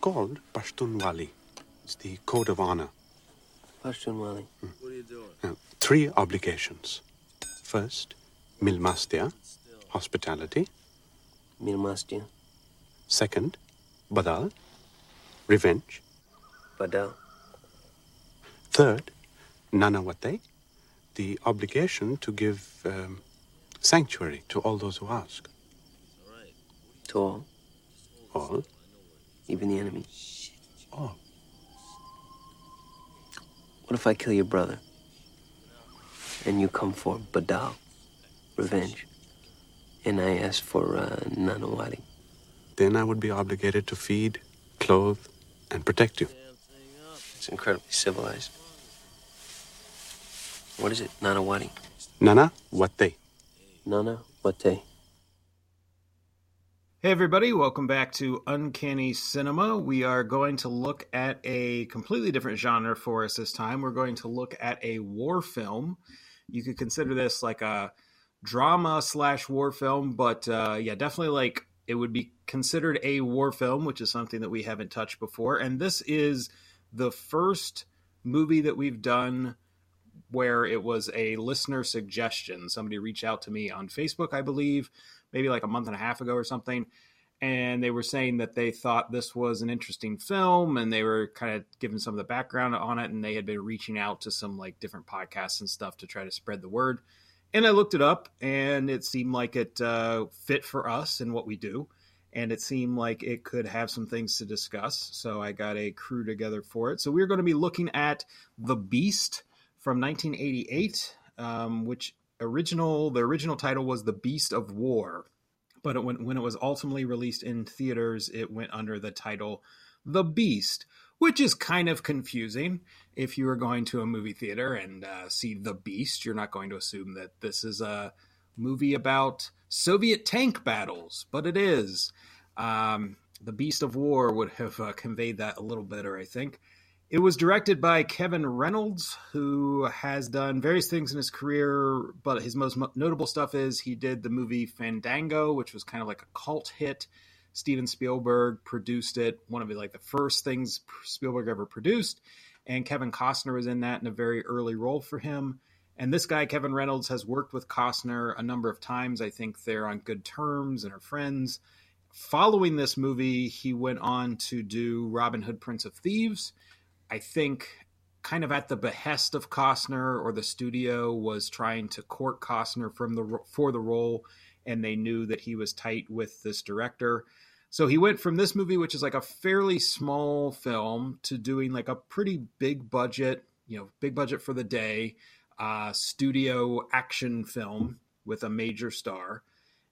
Called Pashtunwali. It's the code of honor. Pashtunwali. What are you doing? Now, three obligations. First, milmastia, hospitality. Milmastia. Second, badal, revenge. Badal. Third, nanawate, the obligation to give um, sanctuary to all those who ask. To all. All? Even the enemy. All. What if I kill your brother? And you come for Badal? Revenge. And I ask for uh, Nanawati. Then I would be obligated to feed, clothe, and protect you. It's incredibly civilized. What is it? Nanawati. Nana, wate. Nana Wate. Hey, everybody, welcome back to Uncanny Cinema. We are going to look at a completely different genre for us this time. We're going to look at a war film. You could consider this like a drama slash war film, but uh, yeah, definitely like it would be considered a war film, which is something that we haven't touched before. And this is the first movie that we've done where it was a listener suggestion. Somebody reached out to me on Facebook, I believe, maybe like a month and a half ago or something. And they were saying that they thought this was an interesting film and they were kind of giving some of the background on it. And they had been reaching out to some like different podcasts and stuff to try to spread the word. And I looked it up and it seemed like it uh, fit for us and what we do. And it seemed like it could have some things to discuss. So I got a crew together for it. So we're going to be looking at The Beast from 1988, um, which original the original title was The Beast of War, but it, when when it was ultimately released in theaters, it went under the title The Beast, which is kind of confusing. If you are going to a movie theater and uh, see The Beast, you're not going to assume that this is a movie about Soviet tank battles, but it is. Um, the Beast of War would have uh, conveyed that a little better, I think. It was directed by Kevin Reynolds, who has done various things in his career, but his most notable stuff is he did the movie Fandango, which was kind of like a cult hit. Steven Spielberg produced it, one of the, like the first things Spielberg ever produced, and Kevin Costner was in that in a very early role for him. And this guy, Kevin Reynolds, has worked with Costner a number of times. I think they're on good terms and are friends. Following this movie, he went on to do Robin Hood, Prince of Thieves. I think kind of at the behest of Costner or the studio was trying to court Costner from the for the role and they knew that he was tight with this director. So he went from this movie which is like a fairly small film to doing like a pretty big budget, you know, big budget for the day, uh studio action film with a major star.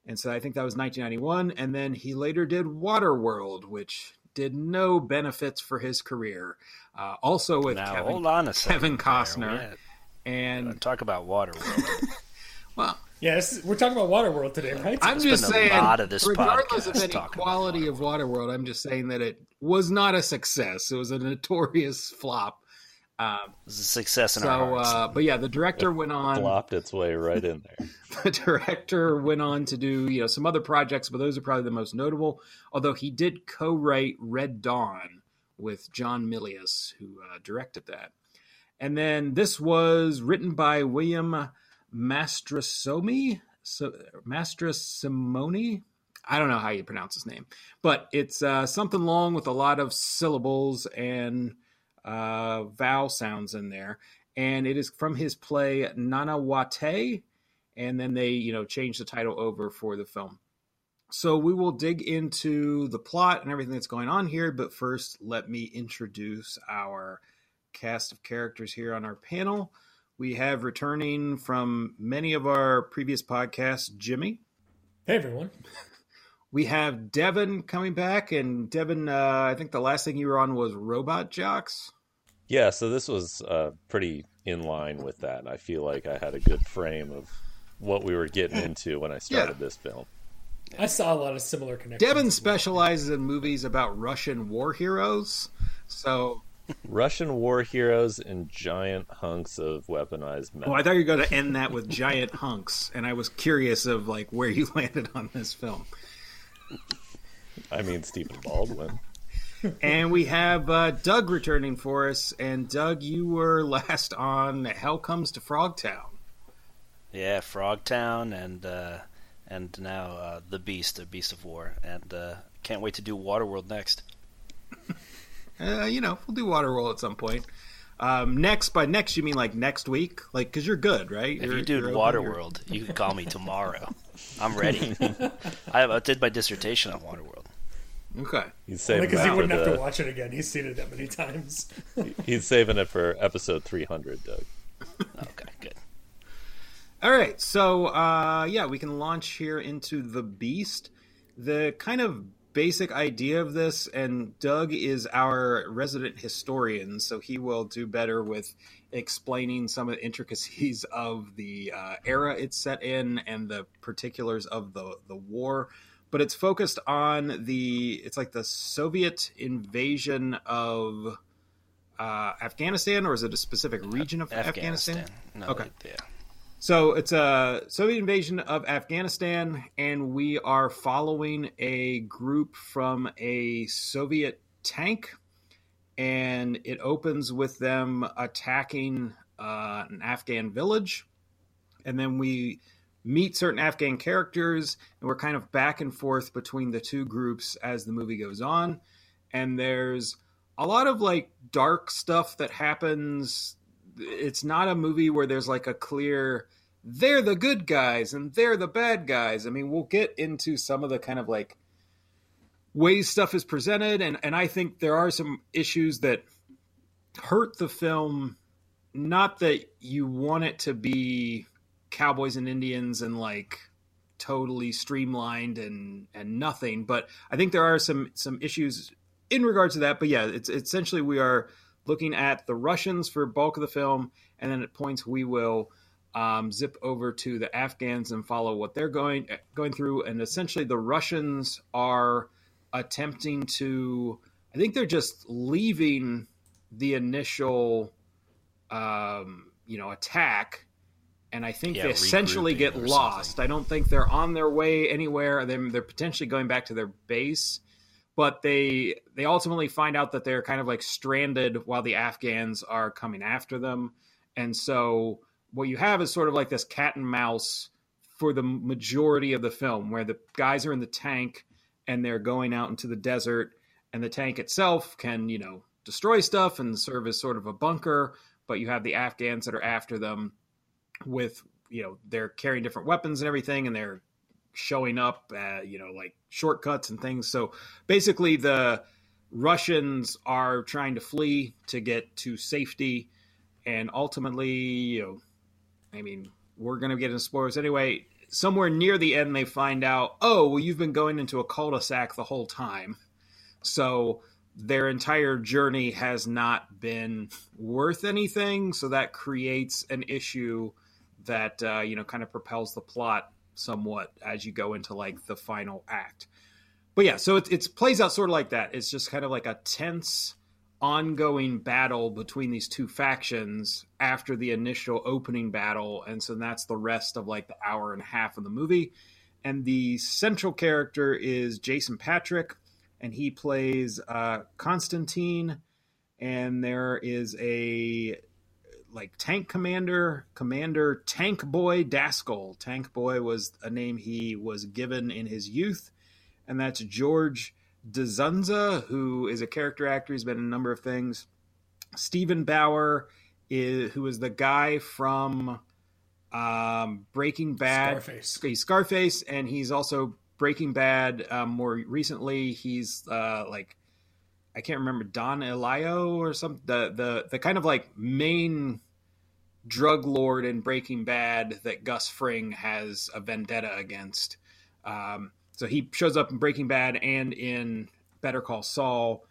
And so I think that was 1991 and then he later did Waterworld which did no benefits for his career. Uh, also with now, Kevin, hold on a second. Kevin. Costner. And talk about Waterworld. well, Yes, we're talking about Waterworld today, right? I'm spend just a saying, lot of this regardless of any talking about quality of Waterworld, I'm just saying that it was not a success. It was a notorious flop. Um, It was a success in so, our hearts. uh, but yeah, the director went on. flopped its way right in there. the director went on to do you know some other projects, but those are probably the most notable. Although he did co-write Red Dawn with John Milius, who uh, directed that. And then this was written by William Mastrosomi, so, Mastrosimoni. I don't know how you pronounce his name, but it's uh, something long with a lot of syllables and uh, vowel sounds in there. And it is from his play Nanawate, and then they you know changed the title over for the film. So we will dig into the plot and everything that's going on here, but first let me introduce our cast of characters here on our panel. We have returning from many of our previous podcasts, Jimmy. Hey, everyone. We have Devin coming back, and Devin, uh, I think the last thing you were on was Robot Jox. Yeah, so this was uh, pretty in line with that. I feel like I had a good frame of what we were getting into when I started Yeah. this film. I saw a lot of similar connections. Devin specializes in movies about Russian war heroes, so Russian war heroes and giant hunks of weaponized metal. Oh, I thought you were going to end that with giant hunks, and I was curious of like where you landed on this film. I mean, Stephen Baldwin. And we have uh, Doug returning for us. And Doug, you were last on Hell Comes to Frogtown. Yeah, Frogtown, and uh, and now uh, the Beast, the Beast of War, and uh, can't wait to do Waterworld next. Uh, you know, we'll do Waterworld at some point. Um, next, by next, you mean like next week? Like, because you're good, right? If You're- you do Waterworld, you can call me tomorrow. I'm ready. I, I did my dissertation on Waterworld. You're- Okay. He's saving Because he wouldn't have to watch it again. He's seen it that many times. he's saving it for episode 300, Doug. Okay, good. All right, so uh, yeah, we can launch here into the Beast. The kind of basic idea of this, and Doug is our resident historian, so he will do better with explaining some of the intricacies of the uh, era it's set in and the particulars of the the war. But it's focused on the it's like the Soviet invasion of uh, Afghanistan, or is it a specific region of Afghanistan? No, Okay. Yeah. So it's a Soviet invasion of Afghanistan, and we are following a group from a Soviet tank, and it opens with them attacking uh, an Afghan village, and then we meet certain Afghan characters, and we're kind of back and forth between the two groups as the movie goes on, and there's a lot of like dark stuff that happens. It's not a movie where there's like a clear they're the good guys and they're the bad guys. I mean, we'll get into some of the kind of like ways stuff is presented and and I think there are some issues that hurt the film. Not that you want it to be cowboys and indians and like totally streamlined and and nothing. But i think there are some some issues in regards to that. But yeah it's essentially we are looking at the russians for bulk of the film and then at points we will um, zip over to the afghans and follow what they're going going through. And essentially the russians are attempting to i think they're just leaving the initial um, you know attack and I think Yeah, they essentially get lost. something. I don't think they're on their way anywhere. They're, they're potentially going back to their base, but they they ultimately find out that they're kind of like stranded while the Afghans are coming after them. And so what you have is sort of like this cat and mouse for the majority of the film, where the guys are in the tank and they're going out into the desert, and the tank itself can you know destroy stuff and serve as sort of a bunker. But you have the Afghans that are after them with you know they're carrying different weapons and everything and they're showing up uh, you know like shortcuts and things. So basically the russians are trying to flee to get to safety. And ultimately you know i mean we're to get into spoilers anyway. Somewhere near the end they find out oh well you've been going into a cul-de-sac the whole time. So their entire journey has not been worth anything. So that creates an issue that uh, you know kind of propels the plot somewhat as you go into like the final act. But yeah so it, it plays out sort of like that. It's just kind of like a tense ongoing battle between these two factions after the initial opening battle. And so that's the rest of like the hour and a half of the movie. And the central character is jason patric and he plays uh, constantine. And there is a like tank commander, commander Tank Boy Daskal. Tank Boy was a name he was given in his youth, and that's George Dzundza, who is a character actor. He's been in a number of things. Steven Bauer, is, who is the guy from um, Breaking Bad, Scarface. He's Scarface, and he's also Breaking Bad. Um, more recently, he's uh, like I can't remember Don Elio or some the the the kind of like main drug lord in Breaking Bad that Gus Fring has a vendetta against. Um, so he shows up in Breaking Bad and in Better Call Saul,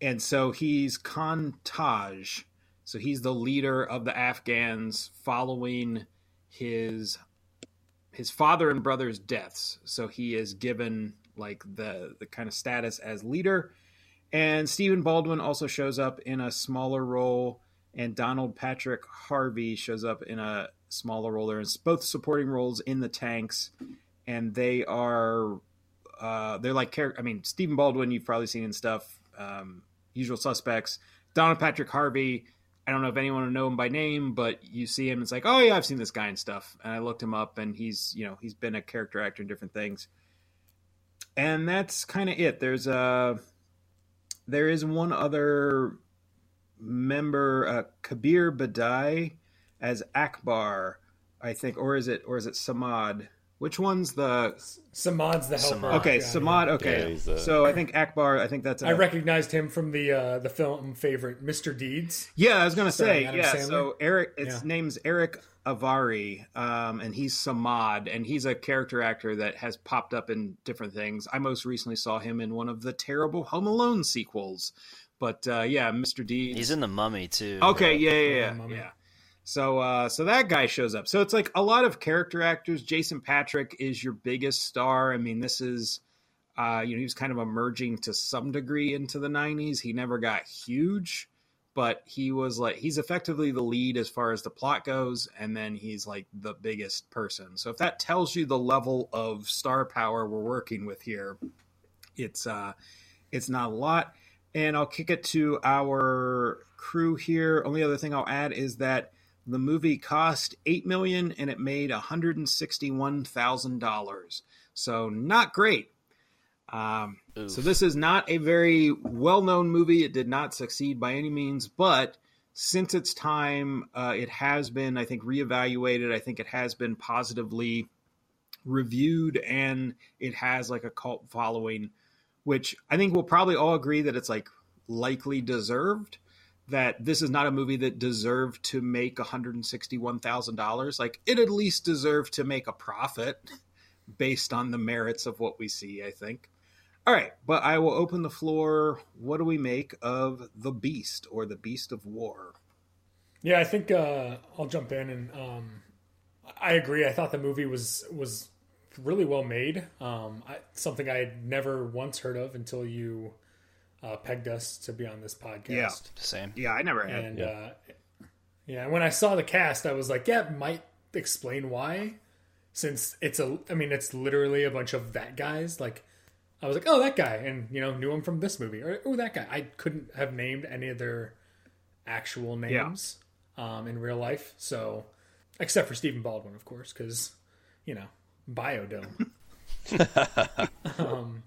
and so he's Khan. So he's the leader of the Afghans following his his father and brother's deaths. So he is given like the the kind of status as leader. And Stephen Baldwin also shows up in a smaller role, and Donald Patrick Harvey shows up in a smaller role. They're in both supporting roles in the tanks, and they are Uh, they're like. I mean, Stephen Baldwin, you've probably seen in stuff. Um, Usual Suspects. Donald Patrick Harvey. I don't know if anyone will know him by name, but you see him, it's like, oh yeah, I've seen this guy and stuff. And I looked him up, and he's you know he's been a character actor in different things. And that's kind of it. There's a there is one other member, uh, Kabir Bedi, as Akbar, I think, or is it or is it Samad? Which one's the Samad's the helper. Samad. okay? guy, Samad. Yeah, Okay, he's, uh, so I think Akbar. I think that's a, I recognized him from the uh, the film favorite, Mr. Deeds. Yeah, I was gonna say Adam yeah. Sandler? So Eric, its Yeah. name's Eric Avari, um, and he's Samad, and he's a character actor that has popped up in different things. I most recently saw him in one of the terrible Home Alone sequels, but uh, yeah, Mr. D. He's in the Mummy too. Okay, yeah, yeah, yeah. Mummy. yeah. So, uh, so that guy shows up. So it's like a lot of character actors. Jason Patric is your biggest star. I mean, this is, uh, you know, he was kind of emerging to some degree into the '90s. He never got huge, but he was like he's effectively the lead as far as the plot goes, and then he's like the biggest person. So if that tells you the level of star power we're working with here, it's uh, it's not a lot. And I'll kick it to our crew here. Only other thing I'll add is that the movie cost eight million and it made one hundred and sixty-one thousand dollars. So not great. Um, so this is not a very well-known movie. It did not succeed by any means, but since its time, uh, it has been, I think, reevaluated. I think it has been positively reviewed, and it has like a cult following, which I think we'll probably all agree that it's like likely deserved. That this is not a movie that deserved to make one hundred and sixty-one thousand dollars. Like it at least deserved to make a profit based on the merits of what we see. I think. All right, but I will open the floor. What do we make of the Beast or the Beast of War? Yeah, I think uh, I'll jump in and um, I agree. I thought the movie was was really well made. Um, I, something I had never once heard of until you uh, pegged us to be on this podcast. Yeah. Same. Yeah, I never had. And Yeah. uh, yeah, when I saw the cast, I was like, yeah, it might explain why. Since it's a, I mean, it's literally a bunch of that guys. Like, I was like, oh, that guy, and you know, knew him from this movie, or oh, that guy. I couldn't have named any of their actual names um, in real life. So, except for Stephen Baldwin, of course, because you know, Biodome. um,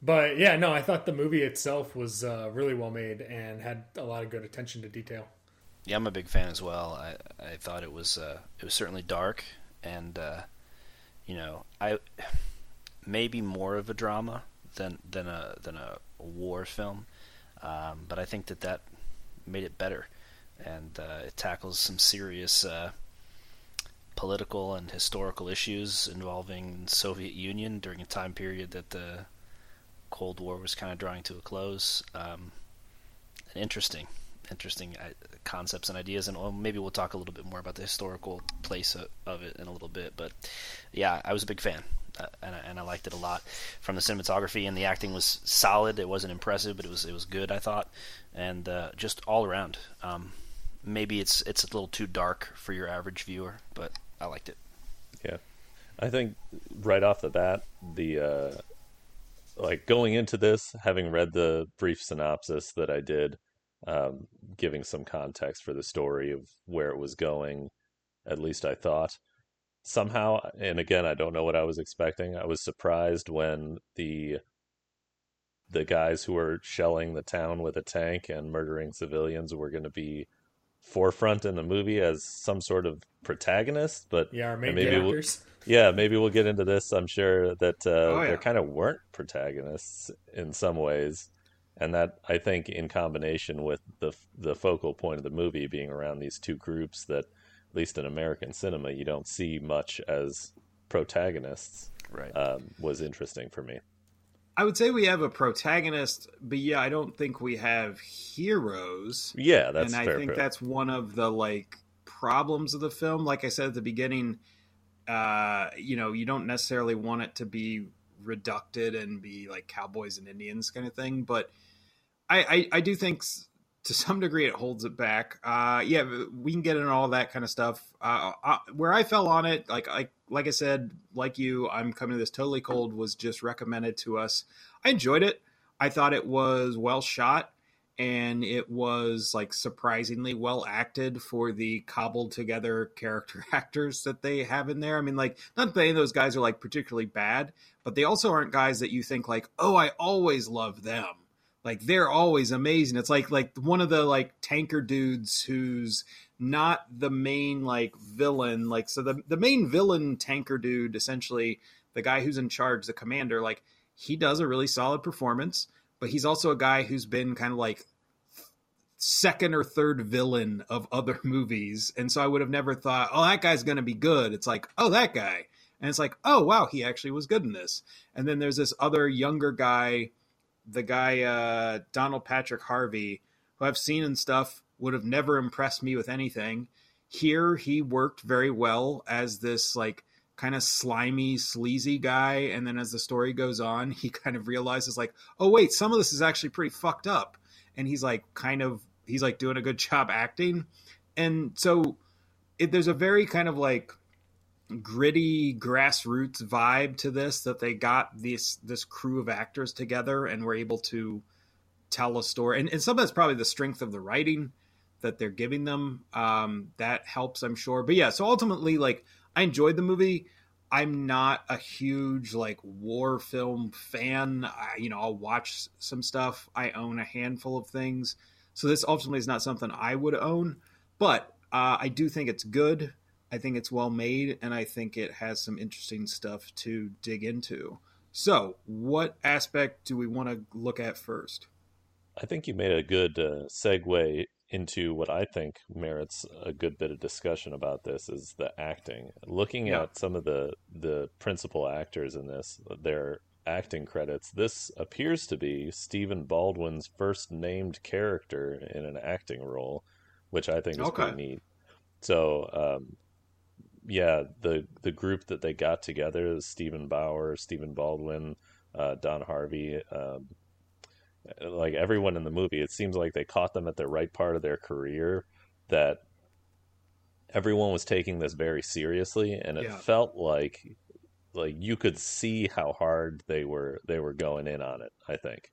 but yeah, no, I thought the movie itself was uh, really well made and had a lot of good attention to detail. Yeah, I'm a big fan as well. I I thought it was uh, it was certainly dark and uh, you know I maybe more of a drama than than a than a war film, um, but I think that that made it better, and uh, it tackles some serious uh, political and historical issues involving Soviet Union during a time period that the Cold War was kind of drawing to a close. Um, and interesting, interesting uh, concepts and ideas, and maybe we'll talk a little bit more about the historical place of, of it in a little bit. But yeah, I was a big fan, and, I, and I liked it a lot. From the cinematography and the acting was solid. It wasn't impressive, but it was it was good. I thought, and uh, just all around. Um, maybe it's it's a little too dark for your average viewer, but I liked it. Yeah, I think right off the bat, the uh, like going into this, having read the brief synopsis that I did, um, giving some context for the story of where it was going, at least I thought somehow, and again, I don't know what I was expecting. I was surprised when the the guys who were shelling the town with a tank and murdering civilians were going to be forefront in the movie as some sort of protagonist, but Yeah, our main maybe we'll- yeah, maybe we'll get into this. I'm sure that uh, Oh, yeah. there kind of weren't protagonists in some ways, and that I think in combination with the the focal point of the movie being around these two groups that, at least in American cinema, you don't see much as protagonists, Right. um, was interesting for me. I would say we have a protagonist, but yeah, I don't think we have heroes. Yeah, that's and I fair. think bit. that's one of the like problems of the film. Like I said at the beginning, uh, you know, you don't necessarily want it to be reducted and be like cowboys and Indians kind of thing, but I, I, I do think s- to some degree it holds it back. Uh, yeah, we can get into all that kind of stuff. Uh, uh, where I fell on it, like like like I said, like you, I'm coming to this totally cold. Was just recommended to us. I enjoyed it. I thought it was well shot and it was like surprisingly well acted for the cobbled together character actors that they have in there. I mean, like, not that any of those guys are like particularly bad, but they also aren't guys that you think like, oh, I always love them. Like they're always amazing. It's like like one of the like tanker dudes who's not the main like villain. Like so the the main villain tanker dude, essentially the guy who's in charge, the commander, like he does a really solid performance but he's also a guy who's been kind of like second or third villain of other movies. And so I would have never thought, oh, that guy's going to be good. It's like, oh, that guy. And it's like, oh, wow, he actually was good in this. And then there's this other younger guy, the guy, uh, Donald Patrick Harvey, who I've seen and stuff, would have never impressed me with anything. Here, he worked very well as this, like, kind of slimy, sleazy guy. And then as the story goes on, he kind of realizes, like, oh, wait, some of this is actually pretty fucked up. And he's like, kind of, he's like doing a good job acting. And so it, there's a very kind of like gritty grassroots vibe to this that they got this this crew of actors together and were able to tell a story and, and some of that's probably the strength of the writing that they're giving them um, that helps i'm sure but yeah so ultimately like I enjoyed the movie. I'm not a huge like war film fan. I, you know, I'll watch some stuff. I own a handful of things, so this ultimately is not something I would own. But uh, I do think it's good. I think it's well made, and I think it has some interesting stuff to dig into. So, what aspect do we want to look at first? I think you made a good uh, segue into what I think merits a good bit of discussion about this is the acting. Looking yeah. at some of the the principal actors in this, their acting credits, this appears to be Stephen Baldwin's first named character in an acting role, which I think is okay. pretty neat. So, um, yeah, the the group that they got together is Steven Bauer, Stephen Baldwin, uh, Don Harvey. Um, like everyone in the movie, it seems like they caught them at the right part of their career that everyone was taking this very seriously and it yeah. felt like like you could see how hard they were they were going in on it, I think.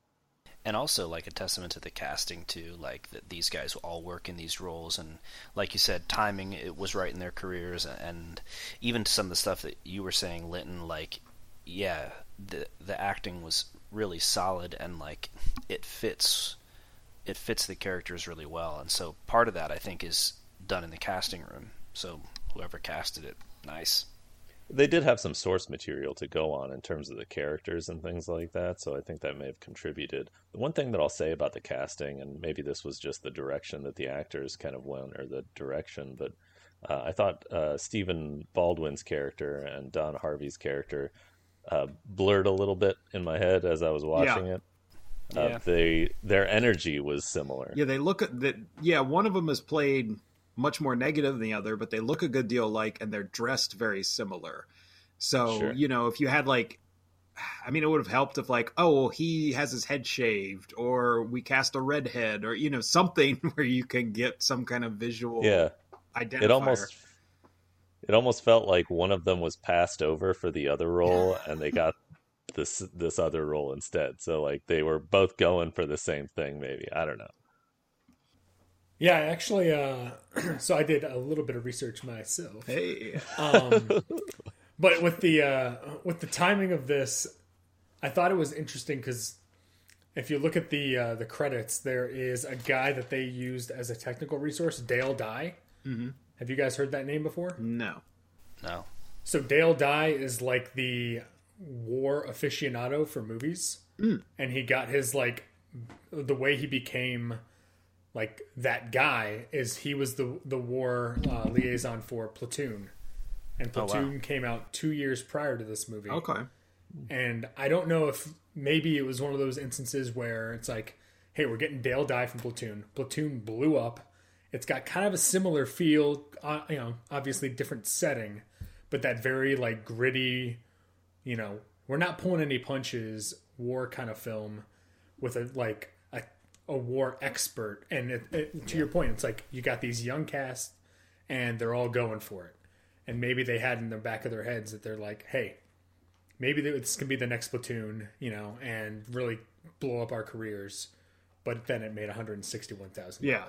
And also like a testament to the casting too, like that these guys all work in these roles. And like you said, timing it was right in their careers and even to some of the stuff that you were saying, Linton, like yeah, the the acting was really solid and like it fits it fits the characters really well. And so part of that i think is done in the casting room. So whoever casted it nice they did have some source material to go on in terms of the characters and things like that so i think that may have contributed the one thing that i'll say about the casting and maybe this was just the direction that the actors kind of went or the direction but uh, i thought uh, stephen baldwin's character and don harvey's character uh, blurred a little bit in my head as I was watching yeah. it. Uh, yeah. They their energy was similar. Yeah, they look at that. Yeah, one of them is played much more negative than the other, but they look a good deal alike, and they're dressed very similar. So sure. you know, if you had like, I mean, it would have helped if like, oh, well, he has his head shaved, or we cast a redhead, or you know, something where you can get some kind of visual. Yeah, identifier. It almost it almost felt like one of them was passed over for the other role and they got this this other role instead so like they were both going for the same thing maybe i don't know yeah actually uh so i did a little bit of research myself hey um but with the uh with the timing of this i thought it was interesting because if you look at the uh, the credits, there is a guy that they used as a technical resource, Dale Dye. Mm-hmm. Have you guys heard that name before? No. No. So Dale Dye is like the war aficionado for movies, mm. and he got his like the way he became like that guy is he was the the war uh, liaison for Platoon, and Platoon oh, wow. came out two years prior to this movie. Okay. And I don't know if maybe it was one of those instances where it's like, hey, we're getting Dale Dye from Platoon. Platoon blew up it's got kind of a similar feel, uh, you know, obviously different setting, but that very like gritty, you know, we're not pulling any punches war kind of film with a like a war expert. And it, it, to your point, it's like you got these young cast, and they're all going for it. And maybe they had in the back of their heads that they're like, hey, maybe this can be the next platoon, you know, and really blow up our careers. But then it made one hundred sixty-one thousand. Yeah,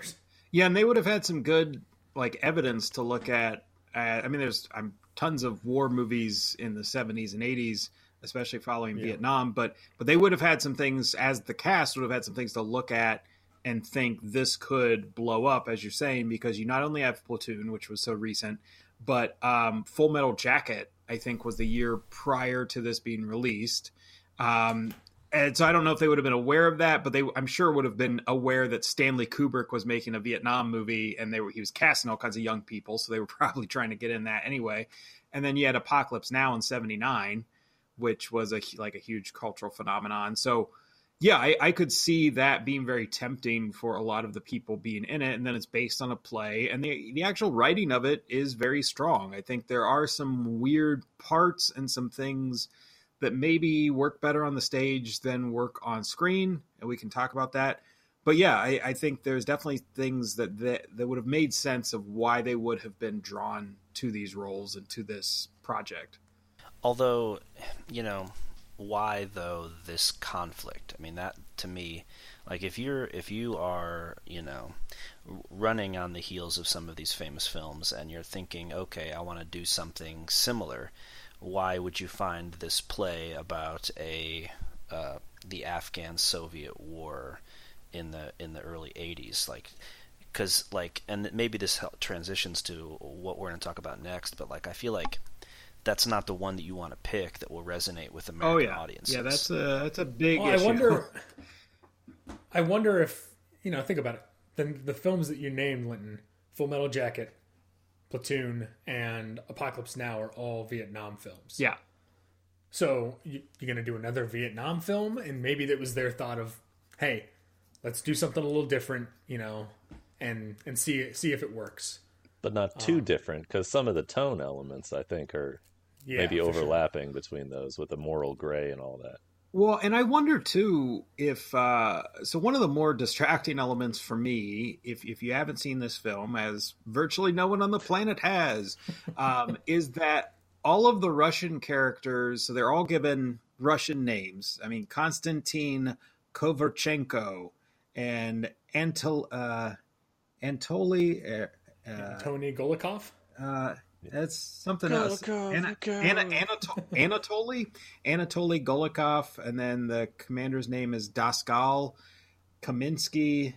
yeah, and they would have had some good like evidence to look at. Uh, I mean, there's I'm tons of war movies in the 70s and 80s, especially following yeah. Vietnam, but but they would have had some things as the cast would have had some things to look at and think this could blow up, as you're saying, because you not only have Platoon, which was so recent, but um, Full Metal Jacket, I think, was the year prior to this being released. Um, and so I don't know if they would have been aware of that, but they I'm sure would have been aware that Stanley Kubrick was making a Vietnam movie, and they were he was casting all kinds of young people, so they were probably trying to get in that anyway. And then you had Apocalypse Now in '79, which was a like a huge cultural phenomenon. So yeah, I, I, could see that being very tempting for a lot of the people being in it. And then it's based on a play, and the the actual writing of it is very strong. I think there are some weird parts and some things that maybe work better on the stage than work on screen, and we can talk about that. But yeah, I, I think there's definitely things that, that that would have made sense of why they would have been drawn to these roles and to this project. Although, you know, why though this conflict? I mean, that to me, like if you're if you are you know running on the heels of some of these famous films and you're thinking, okay, I want to do something similar why would you find this play about a uh, the Afghan Soviet War in the in the early '80s? Like, because like, and maybe this transitions to what we're going to talk about next. But like, I feel like that's not the one that you want to pick that will resonate with American oh, yeah. audiences. Yeah, that's a that's a big well, issue. I wonder. I wonder if you know. Think about it. Then the films that you named, Linton, Full Metal Jacket, Platoon and Apocalypse Now are all Vietnam films. Yeah. So you, are going to do another Vietnam film, and maybe that was their thought of, hey, let's do something a little different, you know, and and see see if it works. But not too um, different, because some of the tone elements I think are yeah, maybe overlapping sure. between those with the moral gray and all that. Well, and I wonder too if uh, so. One of the more distracting elements for me, if if you haven't seen this film, as virtually no one on the planet has, um, is that all of the Russian characters, so they're all given Russian names. I mean, Konstantin Kovarchenko and Antol uh, Anatoly uh, uh, Tony Golikov. Uh, that's something else. Anna, Anna, Anatol- Anatoly, Anatoly Golikov, and then the commander's name is Daskal Kaminsky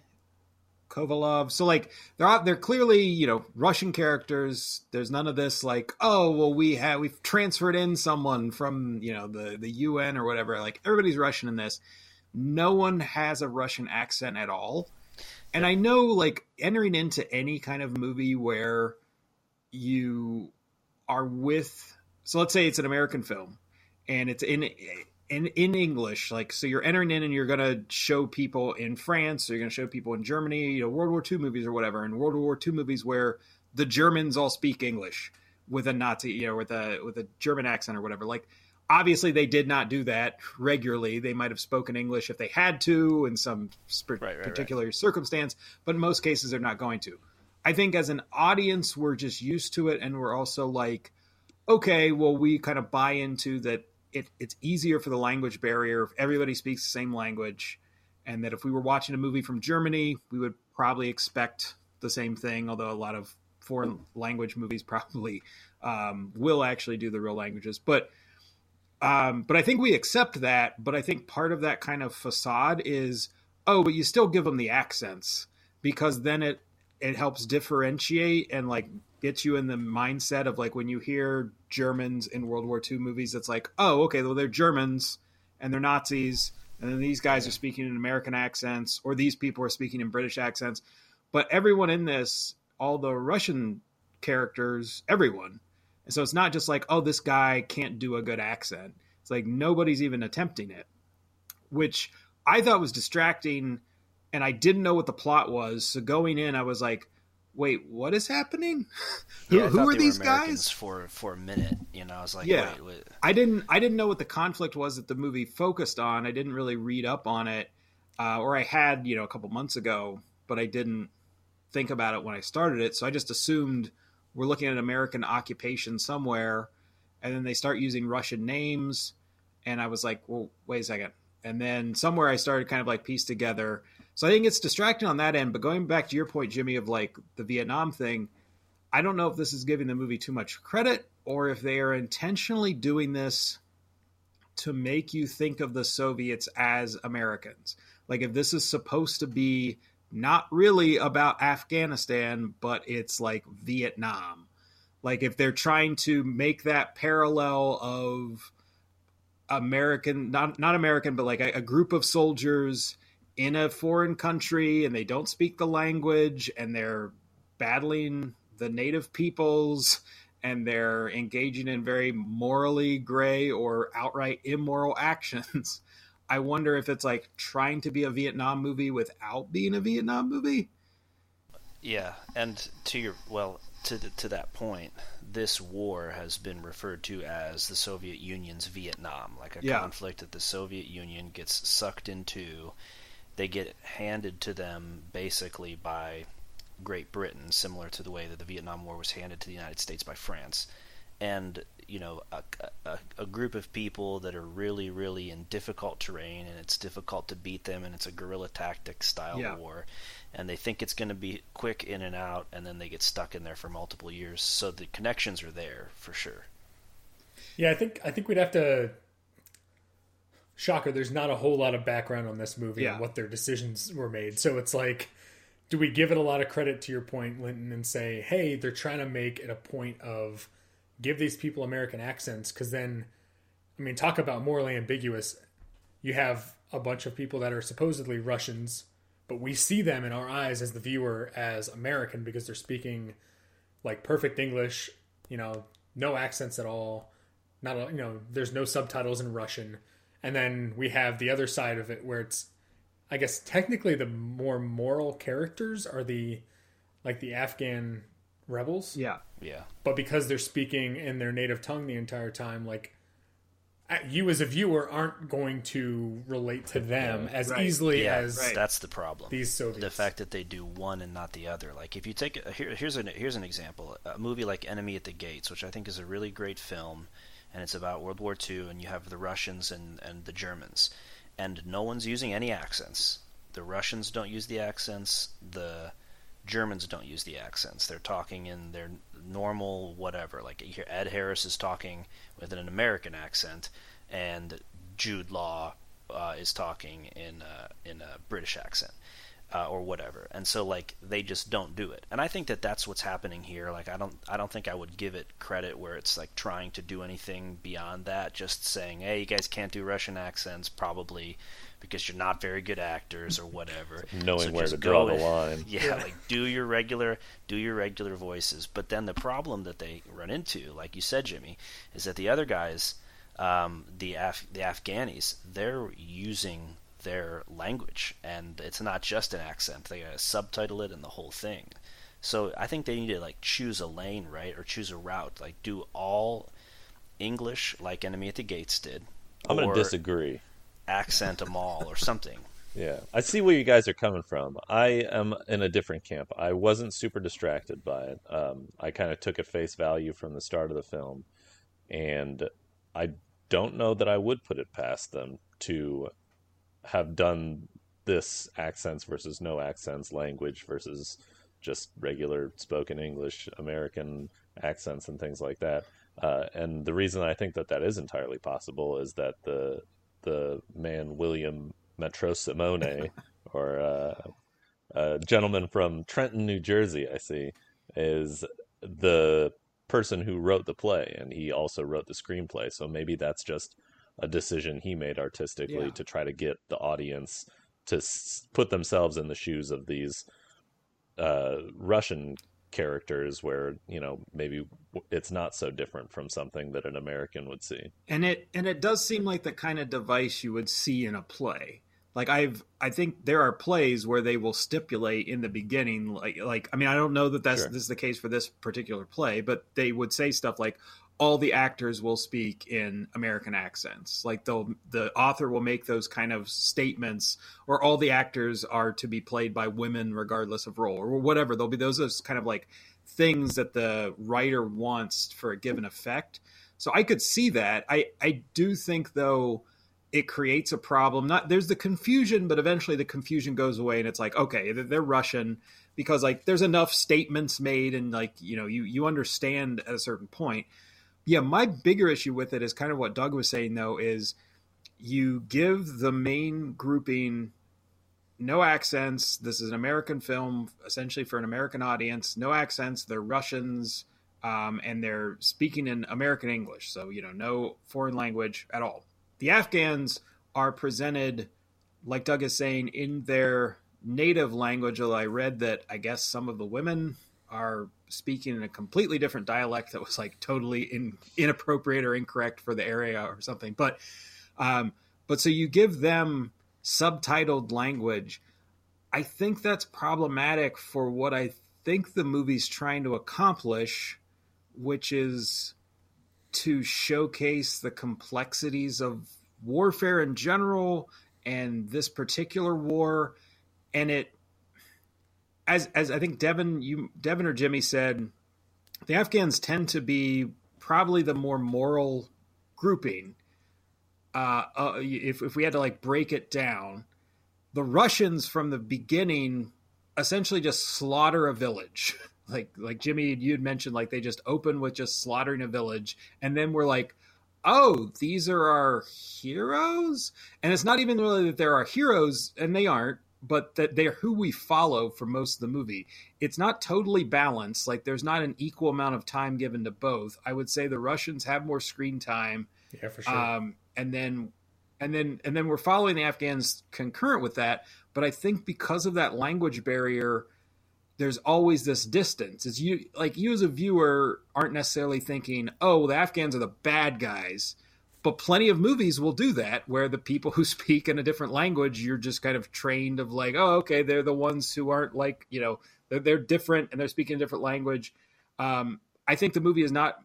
Kovalov. So like they're they're clearly you know Russian characters. There's none of this like oh well we have we've transferred in someone from you know the the UN or whatever. Like everybody's Russian in this. No one has a Russian accent at all. And I know like entering into any kind of movie where you are with so let's say it's an American film and it's in in in English like so you're entering in and you're going to show people in France or you're going to show people in Germany you know World War II movies or whatever and World War II movies where the Germans all speak English with a Nazi you know with a with a German accent or whatever. Like obviously they did not do that regularly. They might have spoken English if they had to in some sp- right, right, particular right. circumstance but in most cases they're not going to I think as an audience, we're just used to it, and we're also like, okay, well, we kind of buy into that. It, it's easier for the language barrier if everybody speaks the same language, and that if we were watching a movie from Germany, we would probably expect the same thing. Although a lot of foreign language movies probably um, will actually do the real languages, but. Um, but I think we accept that. But I think part of that kind of facade is, oh, but you still give them the accents because then it it helps differentiate and like get you in the mindset of like when you hear Germans in World War II movies, it's like, oh, okay, well they're Germans and they're Nazis, and then these guys are speaking in American accents, or these people are speaking in British accents. But everyone in this, all the Russian characters, everyone. And so it's not just like, oh, this guy can't do a good accent. It's like nobody's even attempting it, which I thought was distracting and I didn't know what the plot was. So going in, I was like, "Wait, what is happening? who, yeah, who are these guys?" For for a minute, you know, I was like, "Yeah." Wait, wait. I didn't I didn't know what the conflict was that the movie focused on. I didn't really read up on it, uh, or I had you know a couple months ago, but I didn't think about it when I started it. So I just assumed we're looking at American occupation somewhere, and then they start using Russian names, and I was like, well, wait a second. And then somewhere I started kind of like piece together. So I think it's distracting on that end. But going back to your point, Jimmy, of like the Vietnam thing, I don't know if this is giving the movie too much credit or if they are intentionally doing this to make you think of the Soviets as Americans. Like if this is supposed to be not really about Afghanistan, but it's like Vietnam. Like if they're trying to make that parallel of American, not not American, but like a, a group of soldiers in a foreign country and they don't speak the language and they're battling the native peoples and they're engaging in very morally gray or outright immoral actions. I wonder if it's like trying to be a Vietnam movie without being a Vietnam movie. Yeah, and to your well, to the, to that point, this war has been referred to as the Soviet Union's Vietnam, like a Yeah. conflict that the Soviet Union gets sucked into. They get handed to them basically by Great Britain, similar to the way that the Vietnam War was handed to the United States by France. And you know, a, a, a group of people that are really, really in difficult terrain, and it's difficult to beat them, and it's a guerrilla tactic style Yeah. war and they think it's going to be quick in and out, and then they get stuck in there for multiple years. So the connections are there for sure. Yeah, I think I think we'd have to. Shocker, there's not a whole lot of background on this movie Yeah. and what their decisions were made. So it's like, do we give it a lot of credit to your point, Linton, and say, hey, they're trying to make it a point of give these people American accents? Because then, I mean, talk about morally ambiguous. You have a bunch of people that are supposedly Russians, but we see them in our eyes as the viewer as American because they're speaking like perfect English, you know, no accents at all. Not a, you know, there's no subtitles in Russian. And then we have the other side of it where it's I guess technically the more moral characters are the like the Afghan rebels, Yeah. Yeah, but because they're speaking in their native tongue the entire time like uh, you as a viewer aren't going to relate to them as Right. easily yeah, as right. that's the problem. these Soviets. the fact that they do one and not the other. Like if you take a, here, here's an here's an example. A movie like Enemy at the Gates, which I think is a really great film, and it's about World War II, and you have the Russians and and the Germans, and no one's using any accents. The Russians don't use the accents. The Germans don't use the accents. They're talking in their normal whatever. Like Ed Harris is talking with an American accent, and Jude Law uh, is talking in uh, in a British accent. Uh, or whatever, and so like they just don't do it, and I think that that's what's happening here. Like I don't, I don't think I would give it credit where it's like trying to do anything beyond that. Just saying, hey, you guys can't do Russian accents, probably because you're not very good actors or whatever. Knowing So where to draw go the in- line. yeah, like do your regular do your regular voices. But then the problem that they run into, like you said, Jimmy, is that the other guys, um, the Af- the Afghanis, they're using their language, and it's not just an accent. They gotta subtitle it and the whole thing. So I think they need to like choose a lane, right, or choose a route. Like do all English, like Enemy at the Gates did. I'm to disagree. Accent them all or something. Yeah, I see where you guys are coming from. I am in a different camp. I wasn't super distracted by it. Um, I kind of took at face value from the start of the film, and I don't know that I would put it past them to have done this accents versus no accents, language versus just regular spoken English, American accents, and things like that. Uh, and the reason I think that that is entirely possible is that the the man William Metro Simone, or uh, a gentleman from Trenton, New Jersey, I see, is the person who wrote the play, and he also wrote the screenplay. So maybe that's just a decision he made artistically Yeah. to try to get the audience to s- put themselves in the shoes of these uh, Russian characters, where you know maybe it's not so different from something that an American would see. and it and it does seem like the kind of device you would see in a play like i've i think there are plays where they will stipulate in the beginning like like i mean i don't know that that's Sure. this is the case for this particular play but they would say stuff like all the actors will speak in American accents. Like they'll the author will make those kind of statements, or all the actors are to be played by women regardless of role, or whatever. There'll be those kind of like things that the writer wants for a given effect. So I could see that. I I do think though it creates a problem. Not there's the confusion, but eventually the confusion goes away, and it's like okay, they're Russian because like there's enough statements made, and like you know you you understand at a certain point yeah, my bigger issue with it is kind of what Doug was saying though is you give the main grouping no accents. This is an American film, essentially for an American audience. No accents. They're Russians, um, and they're speaking in American English. So you know, no foreign language at all. The Afghans are presented, like Doug is saying, in their native language. Although I read that I guess some of the women are speaking in a completely different dialect that was like totally in, inappropriate or incorrect for the area or something. But um, but so you give them subtitled language. I think that's problematic for what I think the movie's trying to accomplish, which is to showcase the complexities of warfare in general and this particular war and it as as I think Devin you Devin or Jimmy said, the Afghans tend to be probably the more moral grouping. Uh, uh, if if we had to like break it down, the Russians from the beginning essentially just slaughter a village. like like Jimmy you had mentioned, like they just open with just slaughtering a village, and then we're like, oh, these are our heroes, and it's not even really that there are heroes, and they aren't but that they're who we follow for most of the movie. It's not totally balanced. Like there's not an equal amount of time given to both. I would say the Russians have more screen time. Yeah, for sure. Um, and then, and then, and then we're following the Afghans concurrent with that. But I think because of that language barrier, there's always this distance. Is you like you as a viewer aren't necessarily thinking, oh, the Afghans are the bad guys but plenty of movies will do that where the people who speak in a different language you're just kind of trained of like oh okay they're the ones who aren't like you know they're, they're different and they're speaking a different language. Um, i think the movie is not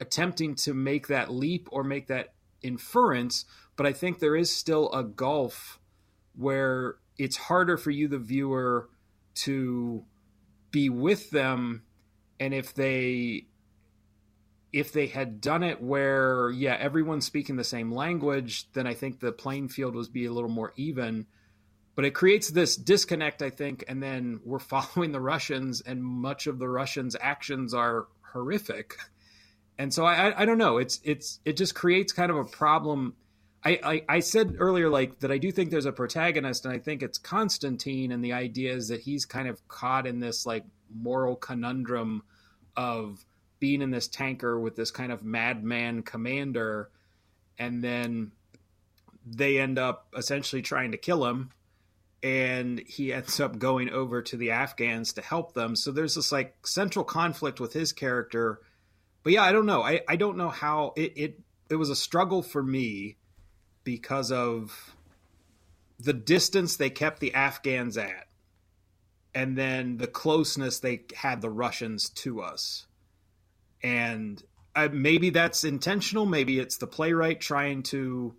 attempting to make that leap or make that inference but i think there is still a gulf where it's harder for you the viewer to be with them and if they if they had done it where yeah everyone's speaking the same language then i think the playing field would be a little more even. But it creates this disconnect i think and then we're following the russians and much of the russians actions are horrific. And so i i, don't know. It's it's it just creates kind of a problem. I, I, I said earlier like that I do think there's a protagonist and I think it's Constantine and the idea is that he's kind of caught in this like moral conundrum of being in this tanker with this kind of madman commander, and then they end up essentially trying to kill him, and he ends up going over to the Afghans to help them. So there's this like central conflict with his character. But yeah, I don't know. I, I don't know how it, it it was a struggle for me because of the distance they kept the Afghans at and then the closeness they had the Russians to us and uh, maybe that's intentional maybe it's the playwright trying to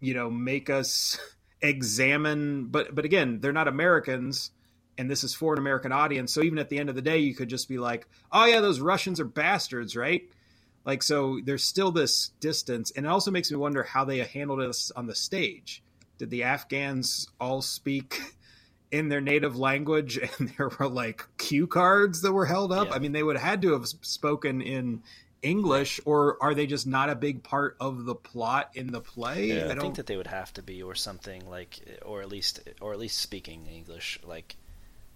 you know make us examine but but again they're not americans and this is for an american audience so even at the end of the day you could just be like oh yeah those russians are bastards right? Like so there's still this distance and it also makes me wonder how they handled this on the stage. Did the afghans all speak in their native language and there were like cue cards that were held up. Yeah. I mean, they would have had to have spoken in English, or are they just not a big part of the plot in the play? Yeah. I, I think that they would have to be, or something like, or at least, or at least speaking English. Like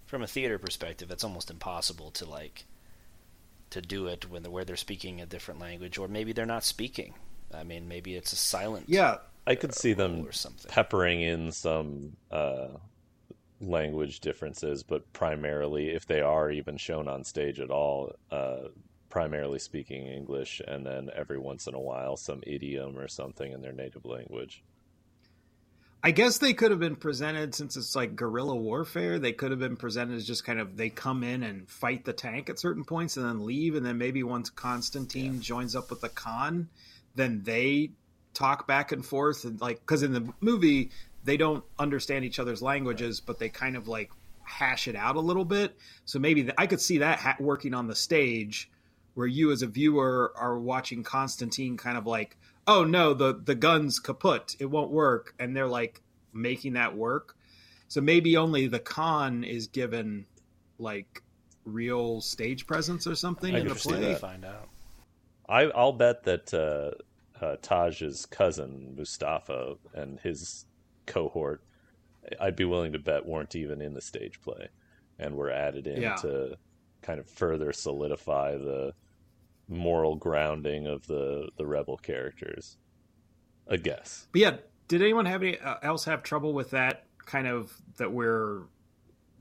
from a theater perspective, it's almost impossible to like to do it when they're, where they're speaking a different language, or maybe they're not speaking. I mean, maybe it's a silent. Yeah, I could see them peppering in some uh, language differences, but primarily, if they are even shown on stage at all, uh, primarily speaking English, and then every once in a while some idiom or something in their native language. I guess they could have been presented since it's like guerrilla warfare. They could have been presented as just kind of they come in and fight the tank at certain points and then leave, and then maybe once Constantine yeah. joins up with the Khan, then they talk back and forth and like because in the movie they don't understand each other's languages, but they kind of like hash it out a little bit. So maybe the, I could see that ha- working on the stage where you as a viewer are watching Constantine kind of like oh no, the the gun's kaput, it won't work, and they're like making that work. So maybe only the Khan is given like real stage presence or something I in the play. Find out. I, I'll bet that uh, uh, Taj's cousin Mustafa and his cohort, I'd be willing to bet weren't even in the stage play, and were added in yeah. to kind of further solidify the moral grounding of the the rebel characters. A guess. But yeah, did anyone have any uh, else have trouble with that kind of that we're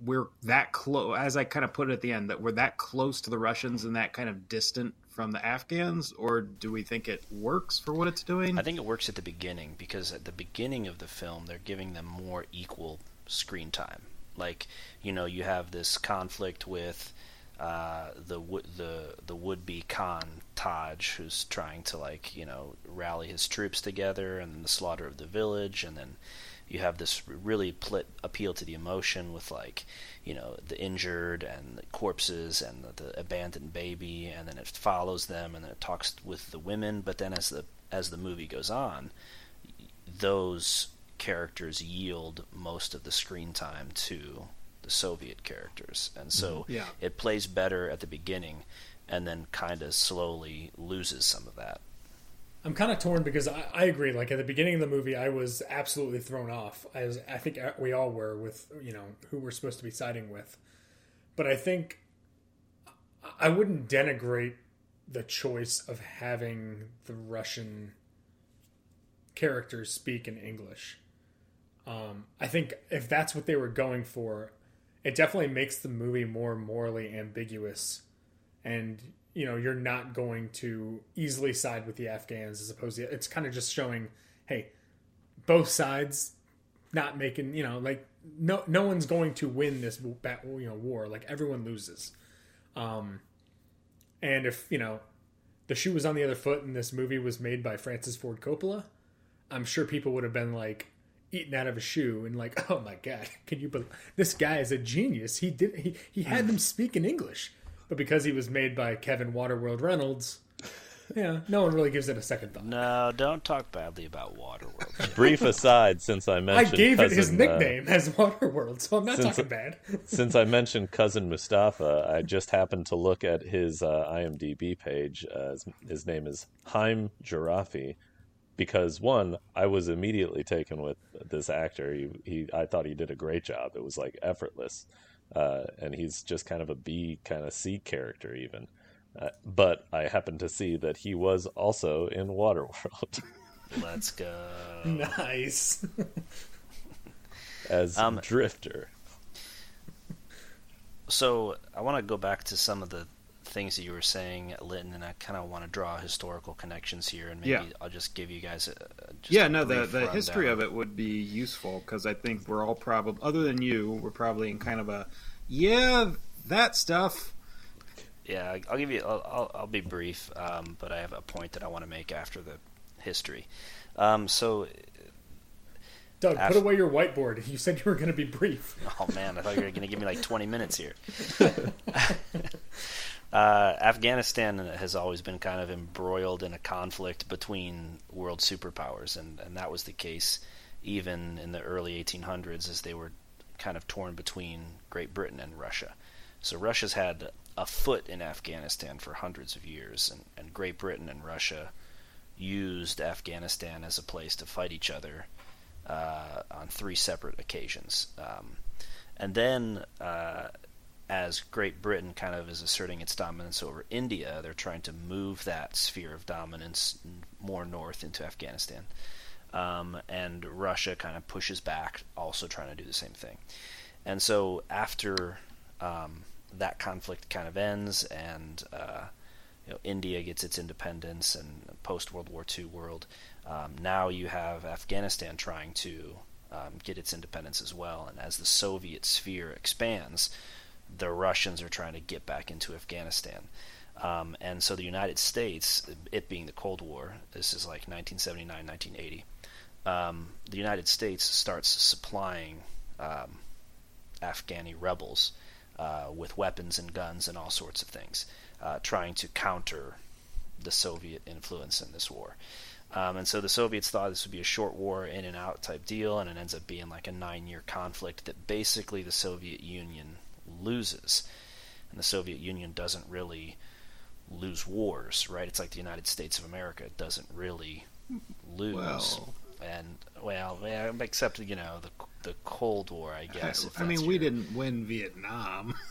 we're that close as I kind of put it at the end that we're that close to the Russians and that kind of distant from the Afghans or do we think it works for what it's doing? I think it works at the beginning because at the beginning of the film they're giving them more equal screen time. Like, you know, you have this conflict with uh, the the the would be Khan Taj, who's trying to like you know rally his troops together, and then the slaughter of the village, and then you have this really pl- appeal to the emotion with like you know the injured and the corpses and the, the, abandoned baby, and then it follows them, and then it talks with the women. But then as the as the movie goes on, those characters yield most of the screen time to the Soviet characters, and so mm-hmm. yeah. it plays better at the beginning, and then kind of slowly loses some of that. I'm kind of torn because I, I, agree. Like at the beginning of the movie, I was absolutely thrown off. I, was, I think we all were with you know who we're supposed to be siding with, but I think I wouldn't denigrate the choice of having the Russian characters speak in English. Um, I think if that's what they were going for, it definitely makes the movie more morally ambiguous and you know you're not going to easily side with the afghans as opposed to it's kind of just showing hey both sides not making you know like no no one's going to win this you know war. Like everyone loses. Um and if you know the shoe was on the other foot and this movie was made by francis ford coppola i'm sure people would have been like eaten out of a shoe and like, oh my god, can you believe this guy is a genius? He did he he had them speak in English, but because he was made by Kevin Waterworld Reynolds, yeah, no one really gives it a second thought. No, don't talk badly about Waterworld. Brief aside, since I mentioned, I gave cousin, it his nickname uh, as Waterworld, so I'm not since, talking bad. since I mentioned cousin Mustafa, I just happened to look at his uh, IMDb page. Uh, his, his, name is Haim Gerafi because one, I was immediately taken with this actor. He, he I thought he did a great job. It was like effortless, uh, and he's just kind of a B kind of C character even. Uh, but I happened to see that he was also in Waterworld. Let's go. Nice. As um, Drifter. So I want to go back to some of the things that you were saying, Linton, and I kind of want to draw historical connections here, and maybe yeah. I'll just give you guys a, yeah, no, the the history of it would be useful because I think we're all probably, other than you, we're probably in kind of a yeah that stuff. Yeah, I'll give you. I'll, I'll, I'll be brief, um, but I have a point that I want to make after the history. Um, so Doug, Af- put away your whiteboard. You said you were going to be brief. Oh man, I thought you were going to give me like 20 minutes here. Uh, Afghanistan has always been kind of embroiled in a conflict between world superpowers, and, and that was the case even in the early 1800s as they were kind of torn between Great Britain and Russia. So Russia's had a foot in Afghanistan for hundreds of years, and, and Great Britain and Russia used Afghanistan as a place to fight each other uh, on three separate occasions. Um, and then uh, as Great Britain kind of is asserting its dominance over India, they're trying to move that sphere of dominance more north into Afghanistan. Um, and Russia kind of pushes back, also trying to do the same thing. And so after um, that conflict kind of ends, and uh, you know, India gets its independence and post World War II world, um, now you have Afghanistan trying to um, get its independence as well. And as the Soviet sphere expands, the Russians are trying to get back into Afghanistan. Um, and so the United States, it being the Cold War, this is like 1979, 1980, um, the United States starts supplying um, Afghani rebels uh, with weapons and guns and all sorts of things, uh, trying to counter the Soviet influence in this war. Um, and so the Soviets thought this would be a short war, in and out type deal, and it ends up being like a nine year conflict that basically the Soviet Union loses. And the Soviet Union doesn't really lose wars, right? It's like the United States of America doesn't really lose. Well. And well, yeah, except you know the the Cold War, I guess. if I mean, that's we your- didn't win Vietnam.